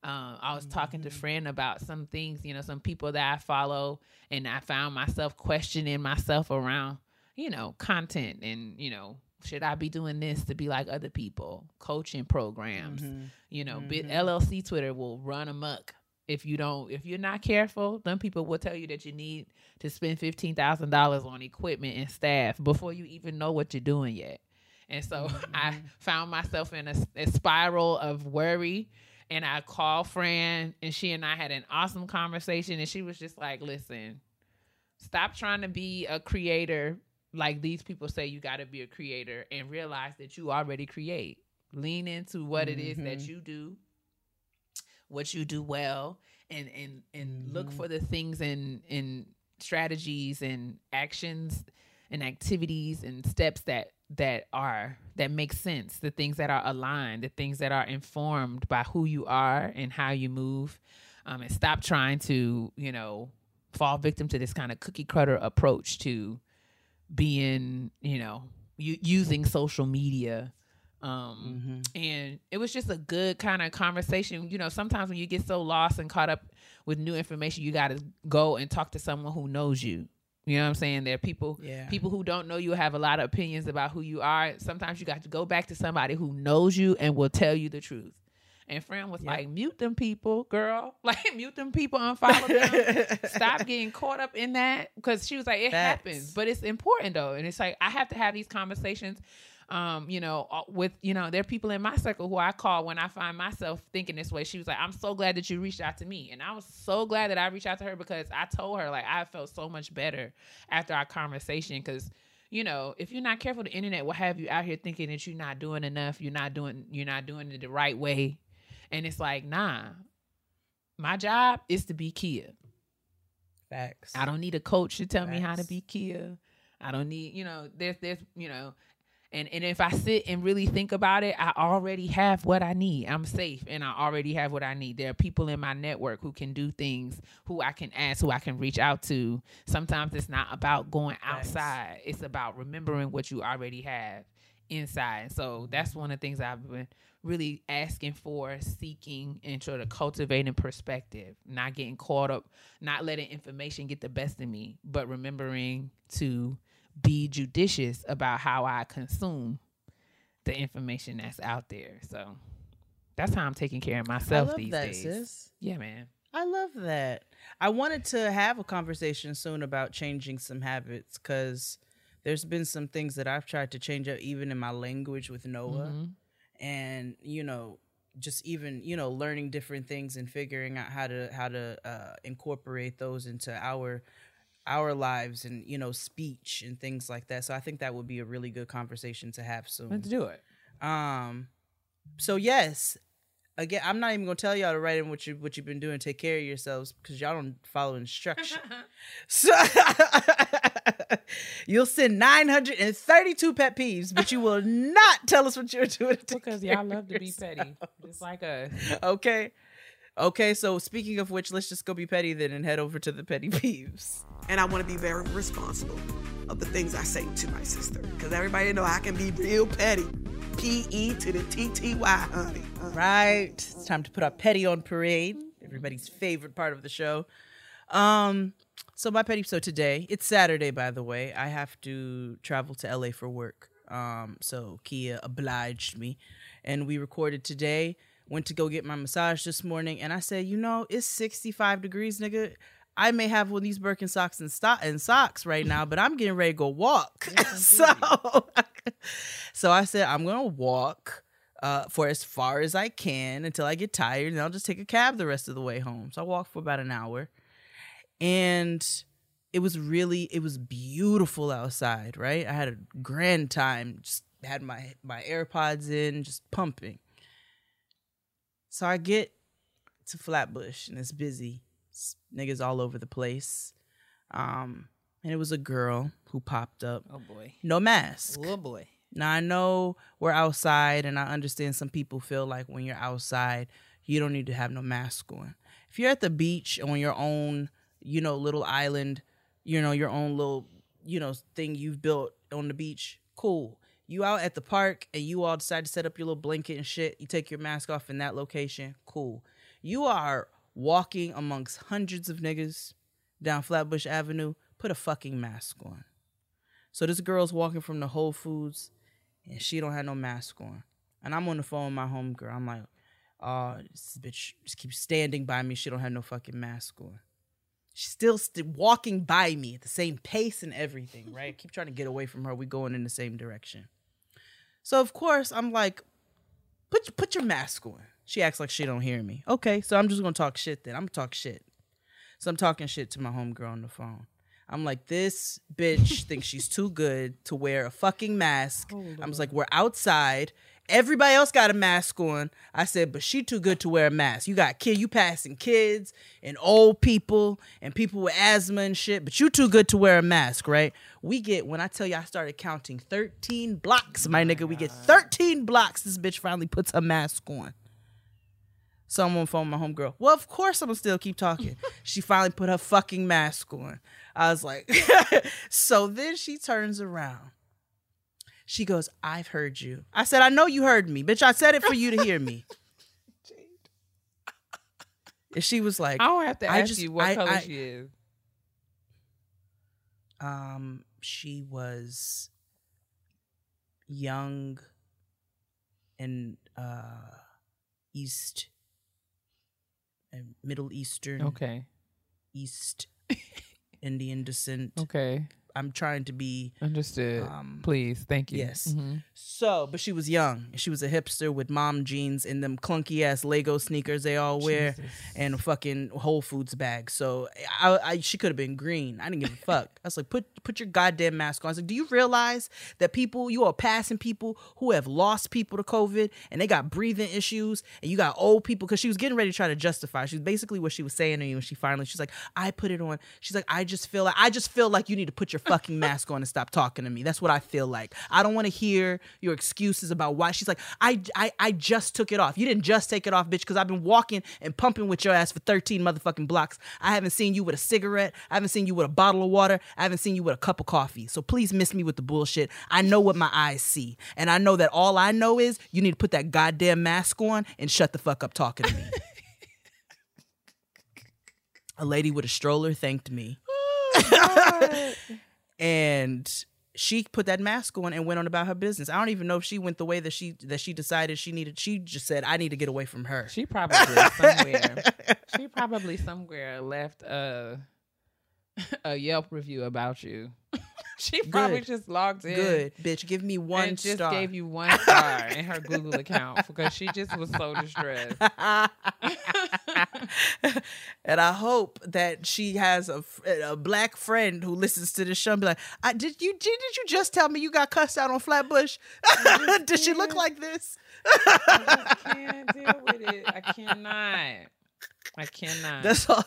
Um, I was talking to mm-hmm. friend about some things, you know, some people that I follow, and I found myself questioning myself around, you know, content and you know, should I be doing this to be like other people? Coaching programs, mm-hmm. you know, bit mm-hmm. LLC Twitter will run amok if you don't if you're not careful. Then people will tell you that you need to spend fifteen thousand dollars on equipment and staff before you even know what you're doing yet. And so I mm-hmm. found myself in a, a spiral of worry. And I called Fran, and she and I had an awesome conversation. And she was just like, listen, stop trying to be a creator like these people say you got to be a creator and realize that you already create. Lean into what it is that mm-hmm. you do, what you do well, and and and look for the things and and strategies and actions and activities and steps that that are that make sense the things that are aligned the things that are informed by who you are and how you move um, and stop trying to you know fall victim to this kind of cookie cutter approach to being you know u- using social media um and it was just a good kind of conversation you know sometimes when you get so lost and caught up with new information you got to go and talk to someone who knows you you know what i'm saying there are people Yeah. people who don't know you have a lot of opinions about who you are sometimes you got to go back to somebody who knows you and will tell you the truth and Fran was like, mute them people, girl. Like, mute them people, unfollow them. Stop getting caught up in that. Because she was like, it happens. But it's important, though. And it's like, I have to have these conversations, um, you know, uh, with, you know, there are people in my circle who I call when I find myself thinking this way. She was like, I'm so glad that you reached out to me. And I was so glad that I reached out to her because I told her, like, I felt so much better after our conversation. Because, you know, if you're not careful, the internet will have you out here thinking that you're not doing enough, you're not doing, you're not doing it the right way. And it's like, nah, my job is to be Keia. Facts. I don't need a coach to tell me how to be Keia. I don't need, you know, there's there's, you know, and and if I sit and really think about it, I already have what I need. I'm safe and I already have what I need. There are people in my network who can do things, who I can ask, who I can reach out to. Sometimes it's not about going outside. It's about remembering what you already have inside. So that's one of the things I've been really asking for, seeking, and sort of cultivating perspective, not getting caught up, not letting information get the best of me, but remembering to be judicious about how I consume the information that's out there. So that's how I'm taking care of myself these that, days. sis. Yeah, man. I love that. I wanted to have a conversation soon about changing some habits because there's been some things that I've tried to change up, even in my language with Noah. Mm-hmm. and you know just even you know learning different things and figuring out how to how to uh, incorporate those into our our lives and you know speech and things like that so i think that would be a really good conversation to have soon Let's do it. um, so yes, again, I'm not even gonna tell y'all to write in what you what you've been doing. Take care of yourselves because y'all don't follow instruction. so you'll send 932 pet peeves, but you will not tell us what you're doing. Because y'all love to be petty. Just like us. Okay. Okay, so speaking of which, let's just go be petty then and head over to the petty peeves. and I want to be very responsible of the things I say to my sister. Because everybody know I can be real petty. P E to the T T Y, honey. Uh, Right. It's time to put our petty on parade. Everybody's favorite part of the show. Um, so my petty so today, it's Saturday by the way. I have to travel to LA for work. Um, so Kia obliged me and we recorded today. Went to go get my massage this morning and I said, you know, it's 65 degrees, nigga. I may have one of these Birkenstocks and, and socks right now, but I'm getting ready to go walk. so, so I said, I'm going to walk uh, for as far as I can until I get tired, and I'll just take a cab the rest of the way home. So I walked for about an hour, and it was really, it was beautiful outside. Right, I had a grand time. Just had my my AirPods in, just pumping. So I get to Flatbush, and it's busy. It's niggas all over the place. Um, and it was a girl who popped up, Oh boy. no mask. Oh boy. Now I know we're outside, and I understand some people feel like when you're outside, you don't need to have no mask on. If you're at the beach on your own, you know, little island, you know, your own little, you know, thing you've built on the beach, cool. You out at the park and you all decide to set up your little blanket and shit. You take your mask off in that location, cool. You are walking amongst hundreds of niggas down Flatbush Avenue. Put a fucking mask on. So this girl's walking from the Whole Foods and she don't have no mask on. And I'm on the phone with my homegirl. I'm like, oh, this bitch just keeps standing by me. She don't have no fucking mask on. She's still st- walking by me at the same pace and everything, right? Keep trying to get away from her. We going in the same direction. So of course I'm like, put put your mask on. She acts like she don't hear me. Okay, so I'm just gonna talk shit then. I'm gonna talk shit. So I'm talking shit to my homegirl on the phone. I'm like, this bitch thinks she's too good to wear a fucking mask. Oh, I was like, we're outside. Everybody else got a mask on. I said, but she too good to wear a mask. You got kid, you passing kids and old people and people with asthma and shit, but you too good to wear a mask, right? We get when I tell you I started counting 13 blocks, my oh nigga, we get 13 blocks. This bitch finally puts her mask on. Someone I'm on the phone my homegirl. Well, of course I'm gonna still keep talking. she finally put her fucking mask on. I was like, so then she turns around. She goes, I've heard you. I said, I know you heard me. Bitch, I said it for you to hear me. and she was like, I don't have to I ask just- you what I- color I- she is. um, she was young and uh East and Middle Eastern, Okay. East Indian descent. Okay. I'm trying to be Understood. Um, Please. Thank you. yes. Mhm. So, but she was young. She was a hipster with mom jeans and them clunky ass Lego sneakers they all wear, Jesus. and a fucking Whole Foods bag. So, I, I she could have been green. I didn't give a fuck. I was like, put put your goddamn mask on. I was like, do you realize that people you are passing people who have lost people to COVID and they got breathing issues, and you got old people because she was getting ready to try to justify. She was basically what she was saying to you, and she finally she's like, I put it on. She's like, I just feel like I just feel like you need to put your fucking mask on and stop talking to me. That's what I feel like. I don't want to hear your excuses about why. She's like, I, I, I just took it off. You didn't just take it off, bitch, because I've been walking and pumping with your ass for 13 motherfucking blocks. I haven't seen you with a cigarette. I haven't seen you with a bottle of water. I haven't seen you with a cup of coffee. So please miss me with the bullshit. I know what my eyes see. And I know that all I know is you need to put that goddamn mask on and shut the fuck up talking to me. a lady with a stroller thanked me. Oh, and she put that mask on and went on about her business. I don't even know if she went the way that she that she decided she needed. She just said, "I need to get away from her." She probably somewhere. she probably somewhere left a a Yelp review about you. she probably Good. just logged in. Good, bitch. Give me one and just star. gave you one star in her Google account because she just was so distressed. and I hope that she has a, a black friend who listens to this show and be like, I, did you did, did you just tell me you got cussed out on Flatbush? Does she look like this? I can't deal with it. I cannot. I cannot. That's all.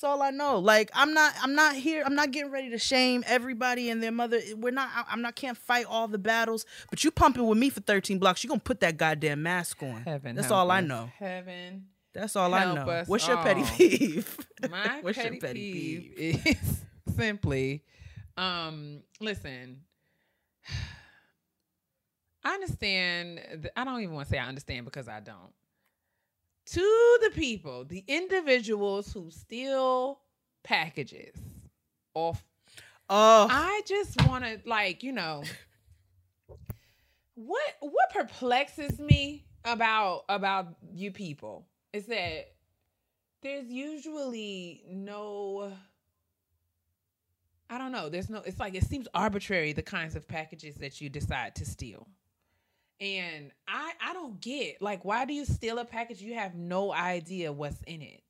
That's all I know. Like I'm not. I'm not here. I'm not getting ready to shame everybody and their mother. We're not. I'm not. Can't fight all the battles. But you pumping with me for 13 blocks. You gonna put that goddamn mask on. Heaven. That's all I know. Heaven. That's all I know. us What's your petty all. peeve? My What's petty, your petty peeve, peeve? is simply, um, listen. I understand. I don't even want to say I understand because I don't. To the people, the individuals who steal packages off Oh, I just want to like, you know, what what perplexes me about about you people is that there's usually no I don't know, there's no it's like it seems arbitrary the kinds of packages that you decide to steal. And I I don't get like why do you steal a package you have no idea what's in it?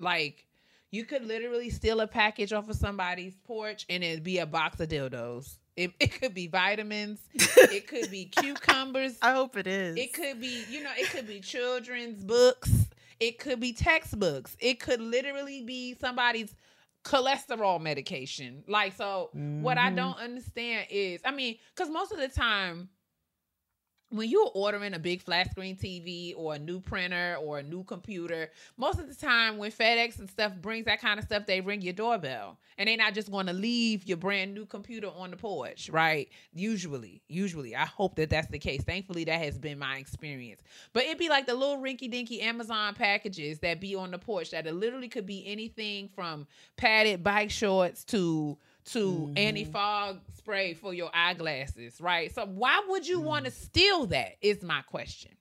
Like you could literally steal a package off of somebody's porch and it'd be a box of dildos. It, it could be vitamins. it could be cucumbers. I hope it is. It could be, you know, it could be children's books. It could be textbooks. It could literally be somebody's cholesterol medication. Like, so what I Mhm. don't understand is, I mean, because most of the time, when you're ordering a big flat screen TV or a new printer or a new computer, most of the time when FedEx and stuff brings that kind of stuff, they ring your doorbell. And they're not just going to leave your brand new computer on the porch, right? Usually, usually. I hope that that's the case. Thankfully, that has been my experience. But it'd be like the little rinky dinky Amazon packages that be on the porch that it literally could be anything from padded bike shorts to to anti-fog mm-hmm. spray for your eyeglasses, right? So why would you want to mm. steal that? Is my question.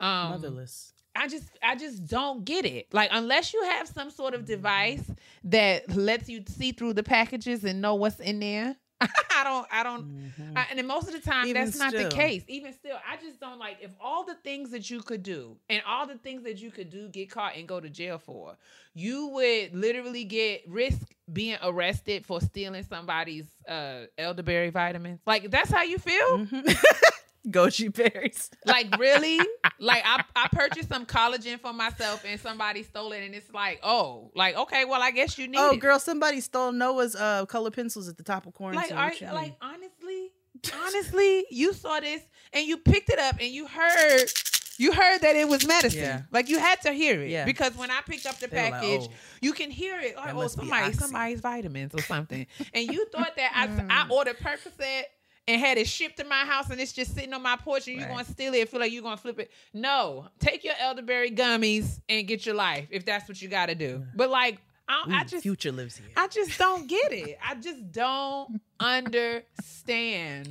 Um, motherless. I just I just don't get it. Like unless you have some sort of mm-hmm. device that lets you see through the packages and know what's in there. I don't I don't I, and then most of the time Even that's not the case. Even still, I just don't like if all the things that you could do and all the things that you could do get caught and go to jail for, you would literally get risk being arrested for stealing somebody's uh elderberry vitamins. Like that's how you feel? Goji berries. Like really? like I, I purchased some collagen for myself and somebody stole it and it's like, oh, like okay, well I guess you need Oh, it. girl, somebody stole Noah's uh, color pencils at the top of Like, quarantine. are, like honestly, honestly, you saw this and you picked it up and you heard you heard that it was medicine. Yeah. Like you had to hear it. Yeah. Because when I picked up the were like, package, "Oh, you can hear it. Like, oh, somebody, Oxy." somebody's vitamins or something. and you thought that I, Mm. I ordered Percocet and had it shipped to my house and it's just sitting on my porch and you're Right. gonna steal it feel like you're gonna flip it. No. Take your elderberry gummies and get your life if that's what you gotta do. But like I, I just future lives here. I just don't get it. I just don't understand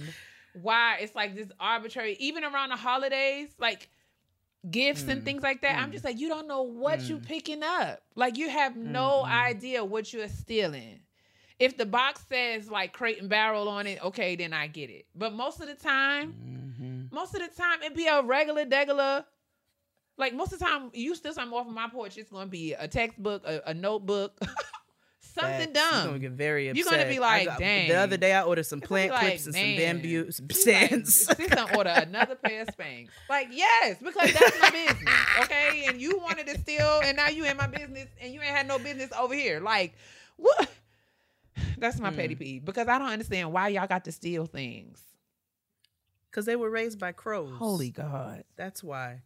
why it's like this arbitrary, even around the holidays, like gifts Mm. and things like that. I'm just like, you don't know what you're picking up. Like you have no idea what you're stealing. If the box says like crate and barrel on it, okay, then I get it. But most of the time, Mm-hmm. most of the time it'd be a regular degular. Like most of the time, you steal something off of my porch, it's gonna be a textbook, a, a notebook, something Facts. You're gonna get very upset. You're gonna be like, got- dang. The other day I ordered some plant like, clips and some man, bamboo some she's like, stands. She's gonna order another pair of Spanx. Like, yes, because that's my business. Okay. And you wanted to steal, and now you in my business, and you ain't had no business over here. Like, what? That's my Hmm. petty peeve because I don't understand why y'all got to steal things. Because they were raised by crows. Holy God. That's why.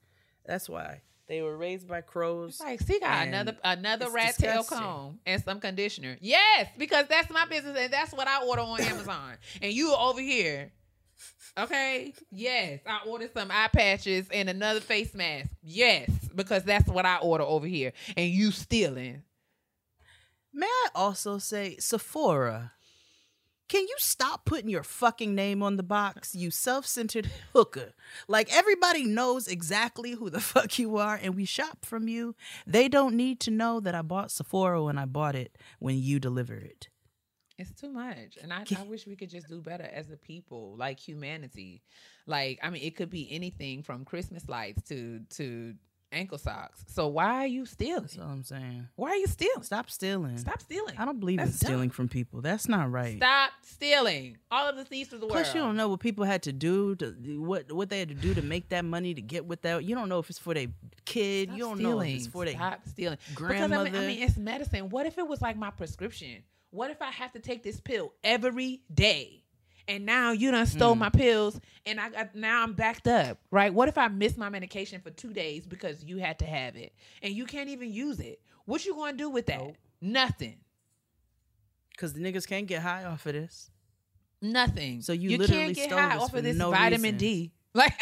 That's why. They were raised by crows. It's like, see, got another another rat tail comb and some conditioner. Yes, because that's my business and that's what I order on Amazon. and you over here. Okay. Yes, I ordered some eye patches and another face mask. Yes, because that's what I order over here, and you stealing. May I also say, Sephora, can you stop putting your fucking name on the box, you self centered hooker? Like, everybody knows exactly who the fuck you are, and we shop from you. They don't need to know that I bought Sephora when I bought it when you deliver it. It's too much. And I, I wish we could just do better as a people, like humanity. Like, I mean, it could be anything from Christmas lights to to ankle socks. So why are you stealing? That's all I'm saying. Why are you stealing? Stop stealing. Stop stealing. I don't believe in That's dumb. stealing from people. That's not right. Stop stealing. All of the thieves of the world. Plus, you don't know what people had to do to what what they had to do to make that money to get with that. You don't know if it's for their kid. Stop you don't stealing. know if it's for their Stop stealing. grandmother. Because I mean, I mean, it's medicine. What if it was like my prescription? What if I have to take this pill every day? And now you done Mm. stole my pills, and I got now I'm backed up, right? What if I miss my medication for two days because you had to have it, and you can't even use it? What you gonna do with that? Nothing. because the niggas can't get high off of this. Nothing. So you you literally can't get stole high off of this no vitamin reason. D. Like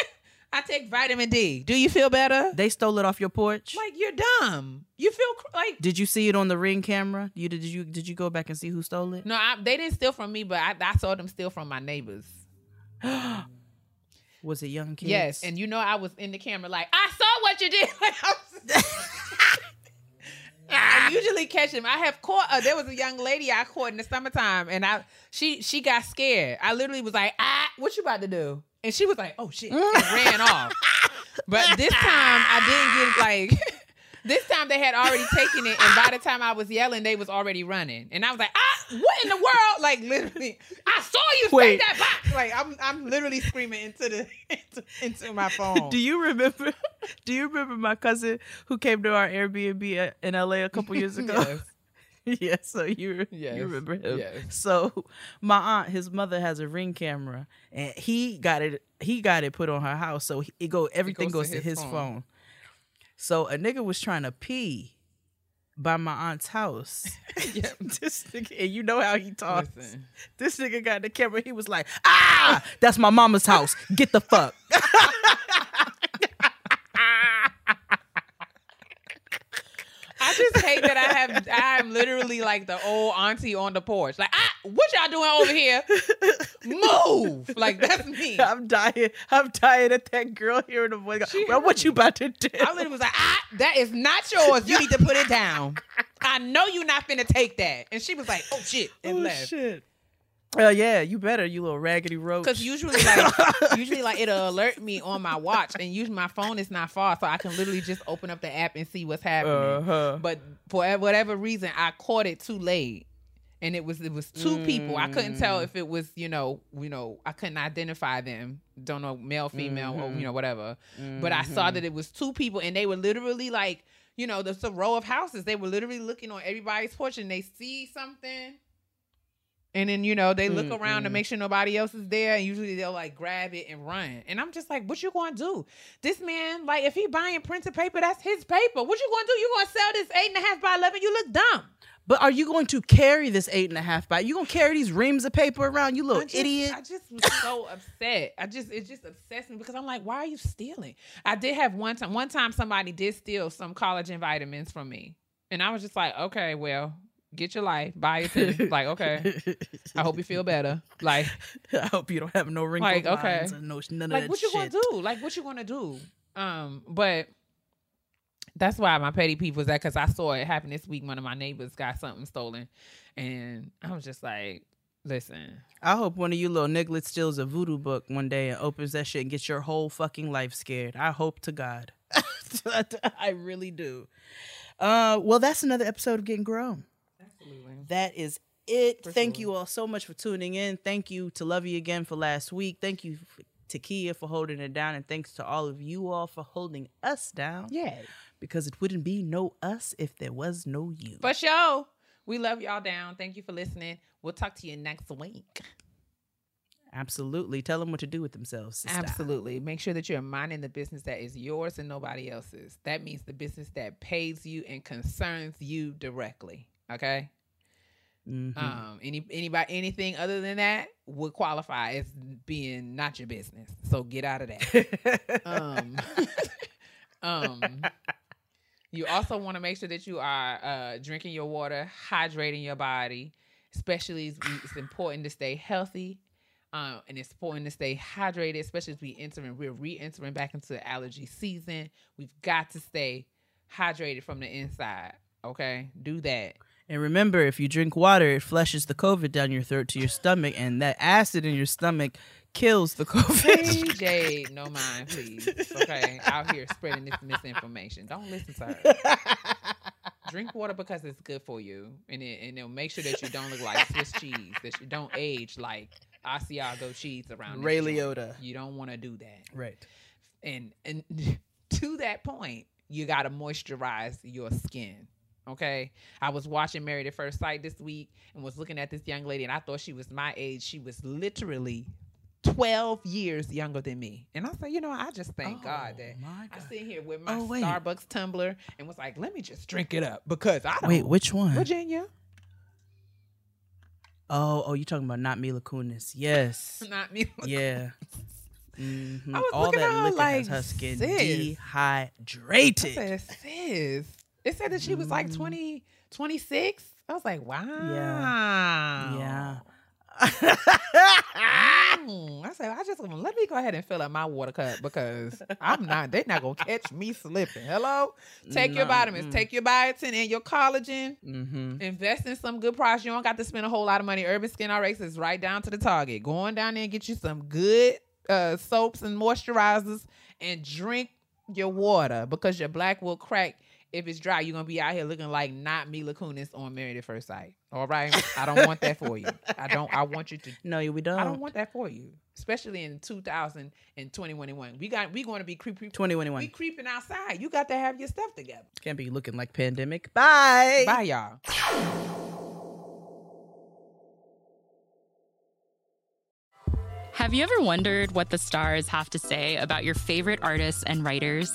I take vitamin D. Do you feel better? They stole it off your porch. Like you're dumb. You feel cr- like did you see it on the ring camera? You did you did you go back and see who stole it? no. I, they didn't steal from me, but I, I saw them steal from my neighbors. Was it young kids? Yes, and you know I was in the camera like I saw what you did. I, I usually catch them. I have caught. Uh, there was a young lady I caught in the summertime, and I she she got scared. I literally was like, ah, what you about to do? And she was like, oh shit, and ran off. But this time I didn't get like. This time they had already taken it, and by the time I was yelling, they was already running. And I was like, ah, what in the world? Like literally, I saw you Wait. take that box. Like I'm, I'm literally screaming into the into, into my phone. Do you remember? Do you remember my cousin who came to our Airbnb in LA a couple years ago? Yes. yeah, so you Yes, you remember him. yes. So my aunt, his mother has a ring camera, and he got it. He got it put on her house, so he- it go everything goes goes, to to his his phone. phone. So a nigga was trying to pee by my aunt's house. Yep. this nigga, and you know how he talks. Listen. This nigga got the camera. He was like, "Ah, that's my mama's house. Get the fuck." I just hate that I have I'm literally like the old auntie on the porch. Like, ah, what y'all doing over here? Move. Like that's me. I'm dying. I'm dying at that girl hearing the voice. Well, what you about to do? I literally was like, ah, that is not yours. You need to put it down. I know you're not finna take that. And she was like, oh shit, and oh, left. shit. Oh yeah, you better, you little raggedy roach. Because usually, like, usually, like, it'll alert me on my watch, and usually my phone is not far, so I can literally just open up the app and see what's happening. Uh-huh. But for whatever reason, I caught it too late, and it was it was two people. I couldn't Mm. tell if it was you know you know I couldn't identify them. Don't know male, female, or Mm-hmm. you know whatever. But I saw that it was two people, and they were literally like you know there's a row of houses. They were literally looking on everybody's porch, and they see something. And then you know they look mm, around to mm. make sure nobody else is there, and usually they'll like grab it and run. And I'm just like, "What you going to do? This man, like, if he buying printed paper, that's his paper. What you going to do? You going to sell this eight and a half by eleven? You look dumb. but are you going to carry this eight and a half by? You gonna carry these reams of paper around? You little I just, idiot. I just was so upset. I just it just obsessed me because I'm like, why are you stealing? I did have one time. One time somebody did steal some collagen vitamins from me, and I was just like, okay, well, get your life, buy it. too. like, okay, I hope you feel better. Like, I hope you don't have no wrinkles. Like, okay. no, none of like that what you shit. gonna do? Like, what you gonna do? Um, but. That's why my petty peeve was that because I saw it happen this week. One of my neighbors got something stolen, and I was just like, "Listen, I hope one of you little nigglets steals a voodoo book one day and opens that shit and gets your whole fucking life scared. I hope to God. I really do. Uh, well, that's another episode of Getting Grown. Absolutely." That is it. Thank you all so much for tuning in. Thank you to Love You again for last week. Thank you to Keia for holding it down, and thanks to all of you all for holding us down. Yeah. Because it wouldn't be no us if there was no you. For sure. We love y'all down. Thank you for listening. We'll talk to you next week. Absolutely. Tell them what to do with themselves. sister. Absolutely. Make sure that you're minding the business that is yours and nobody else's. That means the business that pays you and concerns you directly. Okay. Mhm. Um. Any anybody anything other than that would qualify as being not your business. So get out of that. um. um. You also want to make sure that you are uh, drinking your water, hydrating your body. Especially, it's, it's important to stay healthy, um, and it's important to stay hydrated. Especially as we entering, we're re-entering back into the allergy season. We've got to stay hydrated from the inside. Okay, do that. And remember, if you drink water, it flushes the COVID down your throat to your stomach, and that acid in your stomach kills the COVID. CJ, no mind, please. Okay, out here spreading this misinformation. Don't listen to her. Drink water because it's good for you, and it, and it'll make sure that you don't look like Swiss cheese, that you don't age like Asiago cheese around Ray. Liotta. You don't want to do that. Right. And and to that point, you got to moisturize your skin. Okay, I was watching Married at First Sight this week and was looking at this young lady, and I thought she was my age. She was literally 12 years younger than me. And I said, you know, I just thank God that Oh, my I God. sit here with my Oh. Starbucks tumbler and was like, let me just drink it up because I don't. Wait, which one? Virginia? Oh, oh, you talking about not Mila Kunis? Yes. Not me. Yeah. Mhm. I was All looking that at her like, her skin sis. I dehydrated. said, sis. It said that she was like 20, 26. I was like, wow. Yeah. Mm. I said, I just let me go ahead and fill up my water cup because I'm not. They're not gonna catch me slipping. Hello, take your vitamins, mm. take your biotin and your collagen. mm-hmm. Invest in some good products. You don't got to spend a whole lot of money. Urban Skin RX is right down to the target. Go on down there and get you some good uh, soaps and moisturizers and drink your water because your black will crack if it's dry. You're gonna be out here looking like not Mila Kunis on Married at First Sight. All right, I don't want that for you. I don't. I want you to No, you we don't. I don't want that for you, especially in 2021. We got we going to be creep creep. 2021. We creeping outside. You got to have your stuff together. Can't be looking like pandemic. Bye. Bye, y'all. Have you ever wondered what the stars have to say about your favorite artists and writers?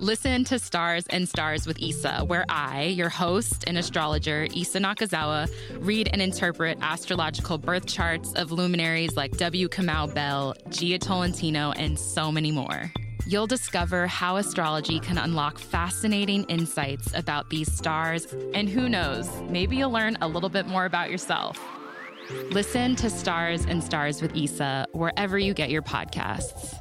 Listen to Stars and Stars with Issa, where I, your host and astrologer, Issa Nakazawa, read and interpret astrological birth charts of luminaries like W. Kamau Bell, Jia Tolentino, and so many more. You'll discover how astrology can unlock fascinating insights about these stars, and who knows, maybe you'll learn a little bit more about yourself. Listen to Stars and Stars with Issa wherever you get your podcasts.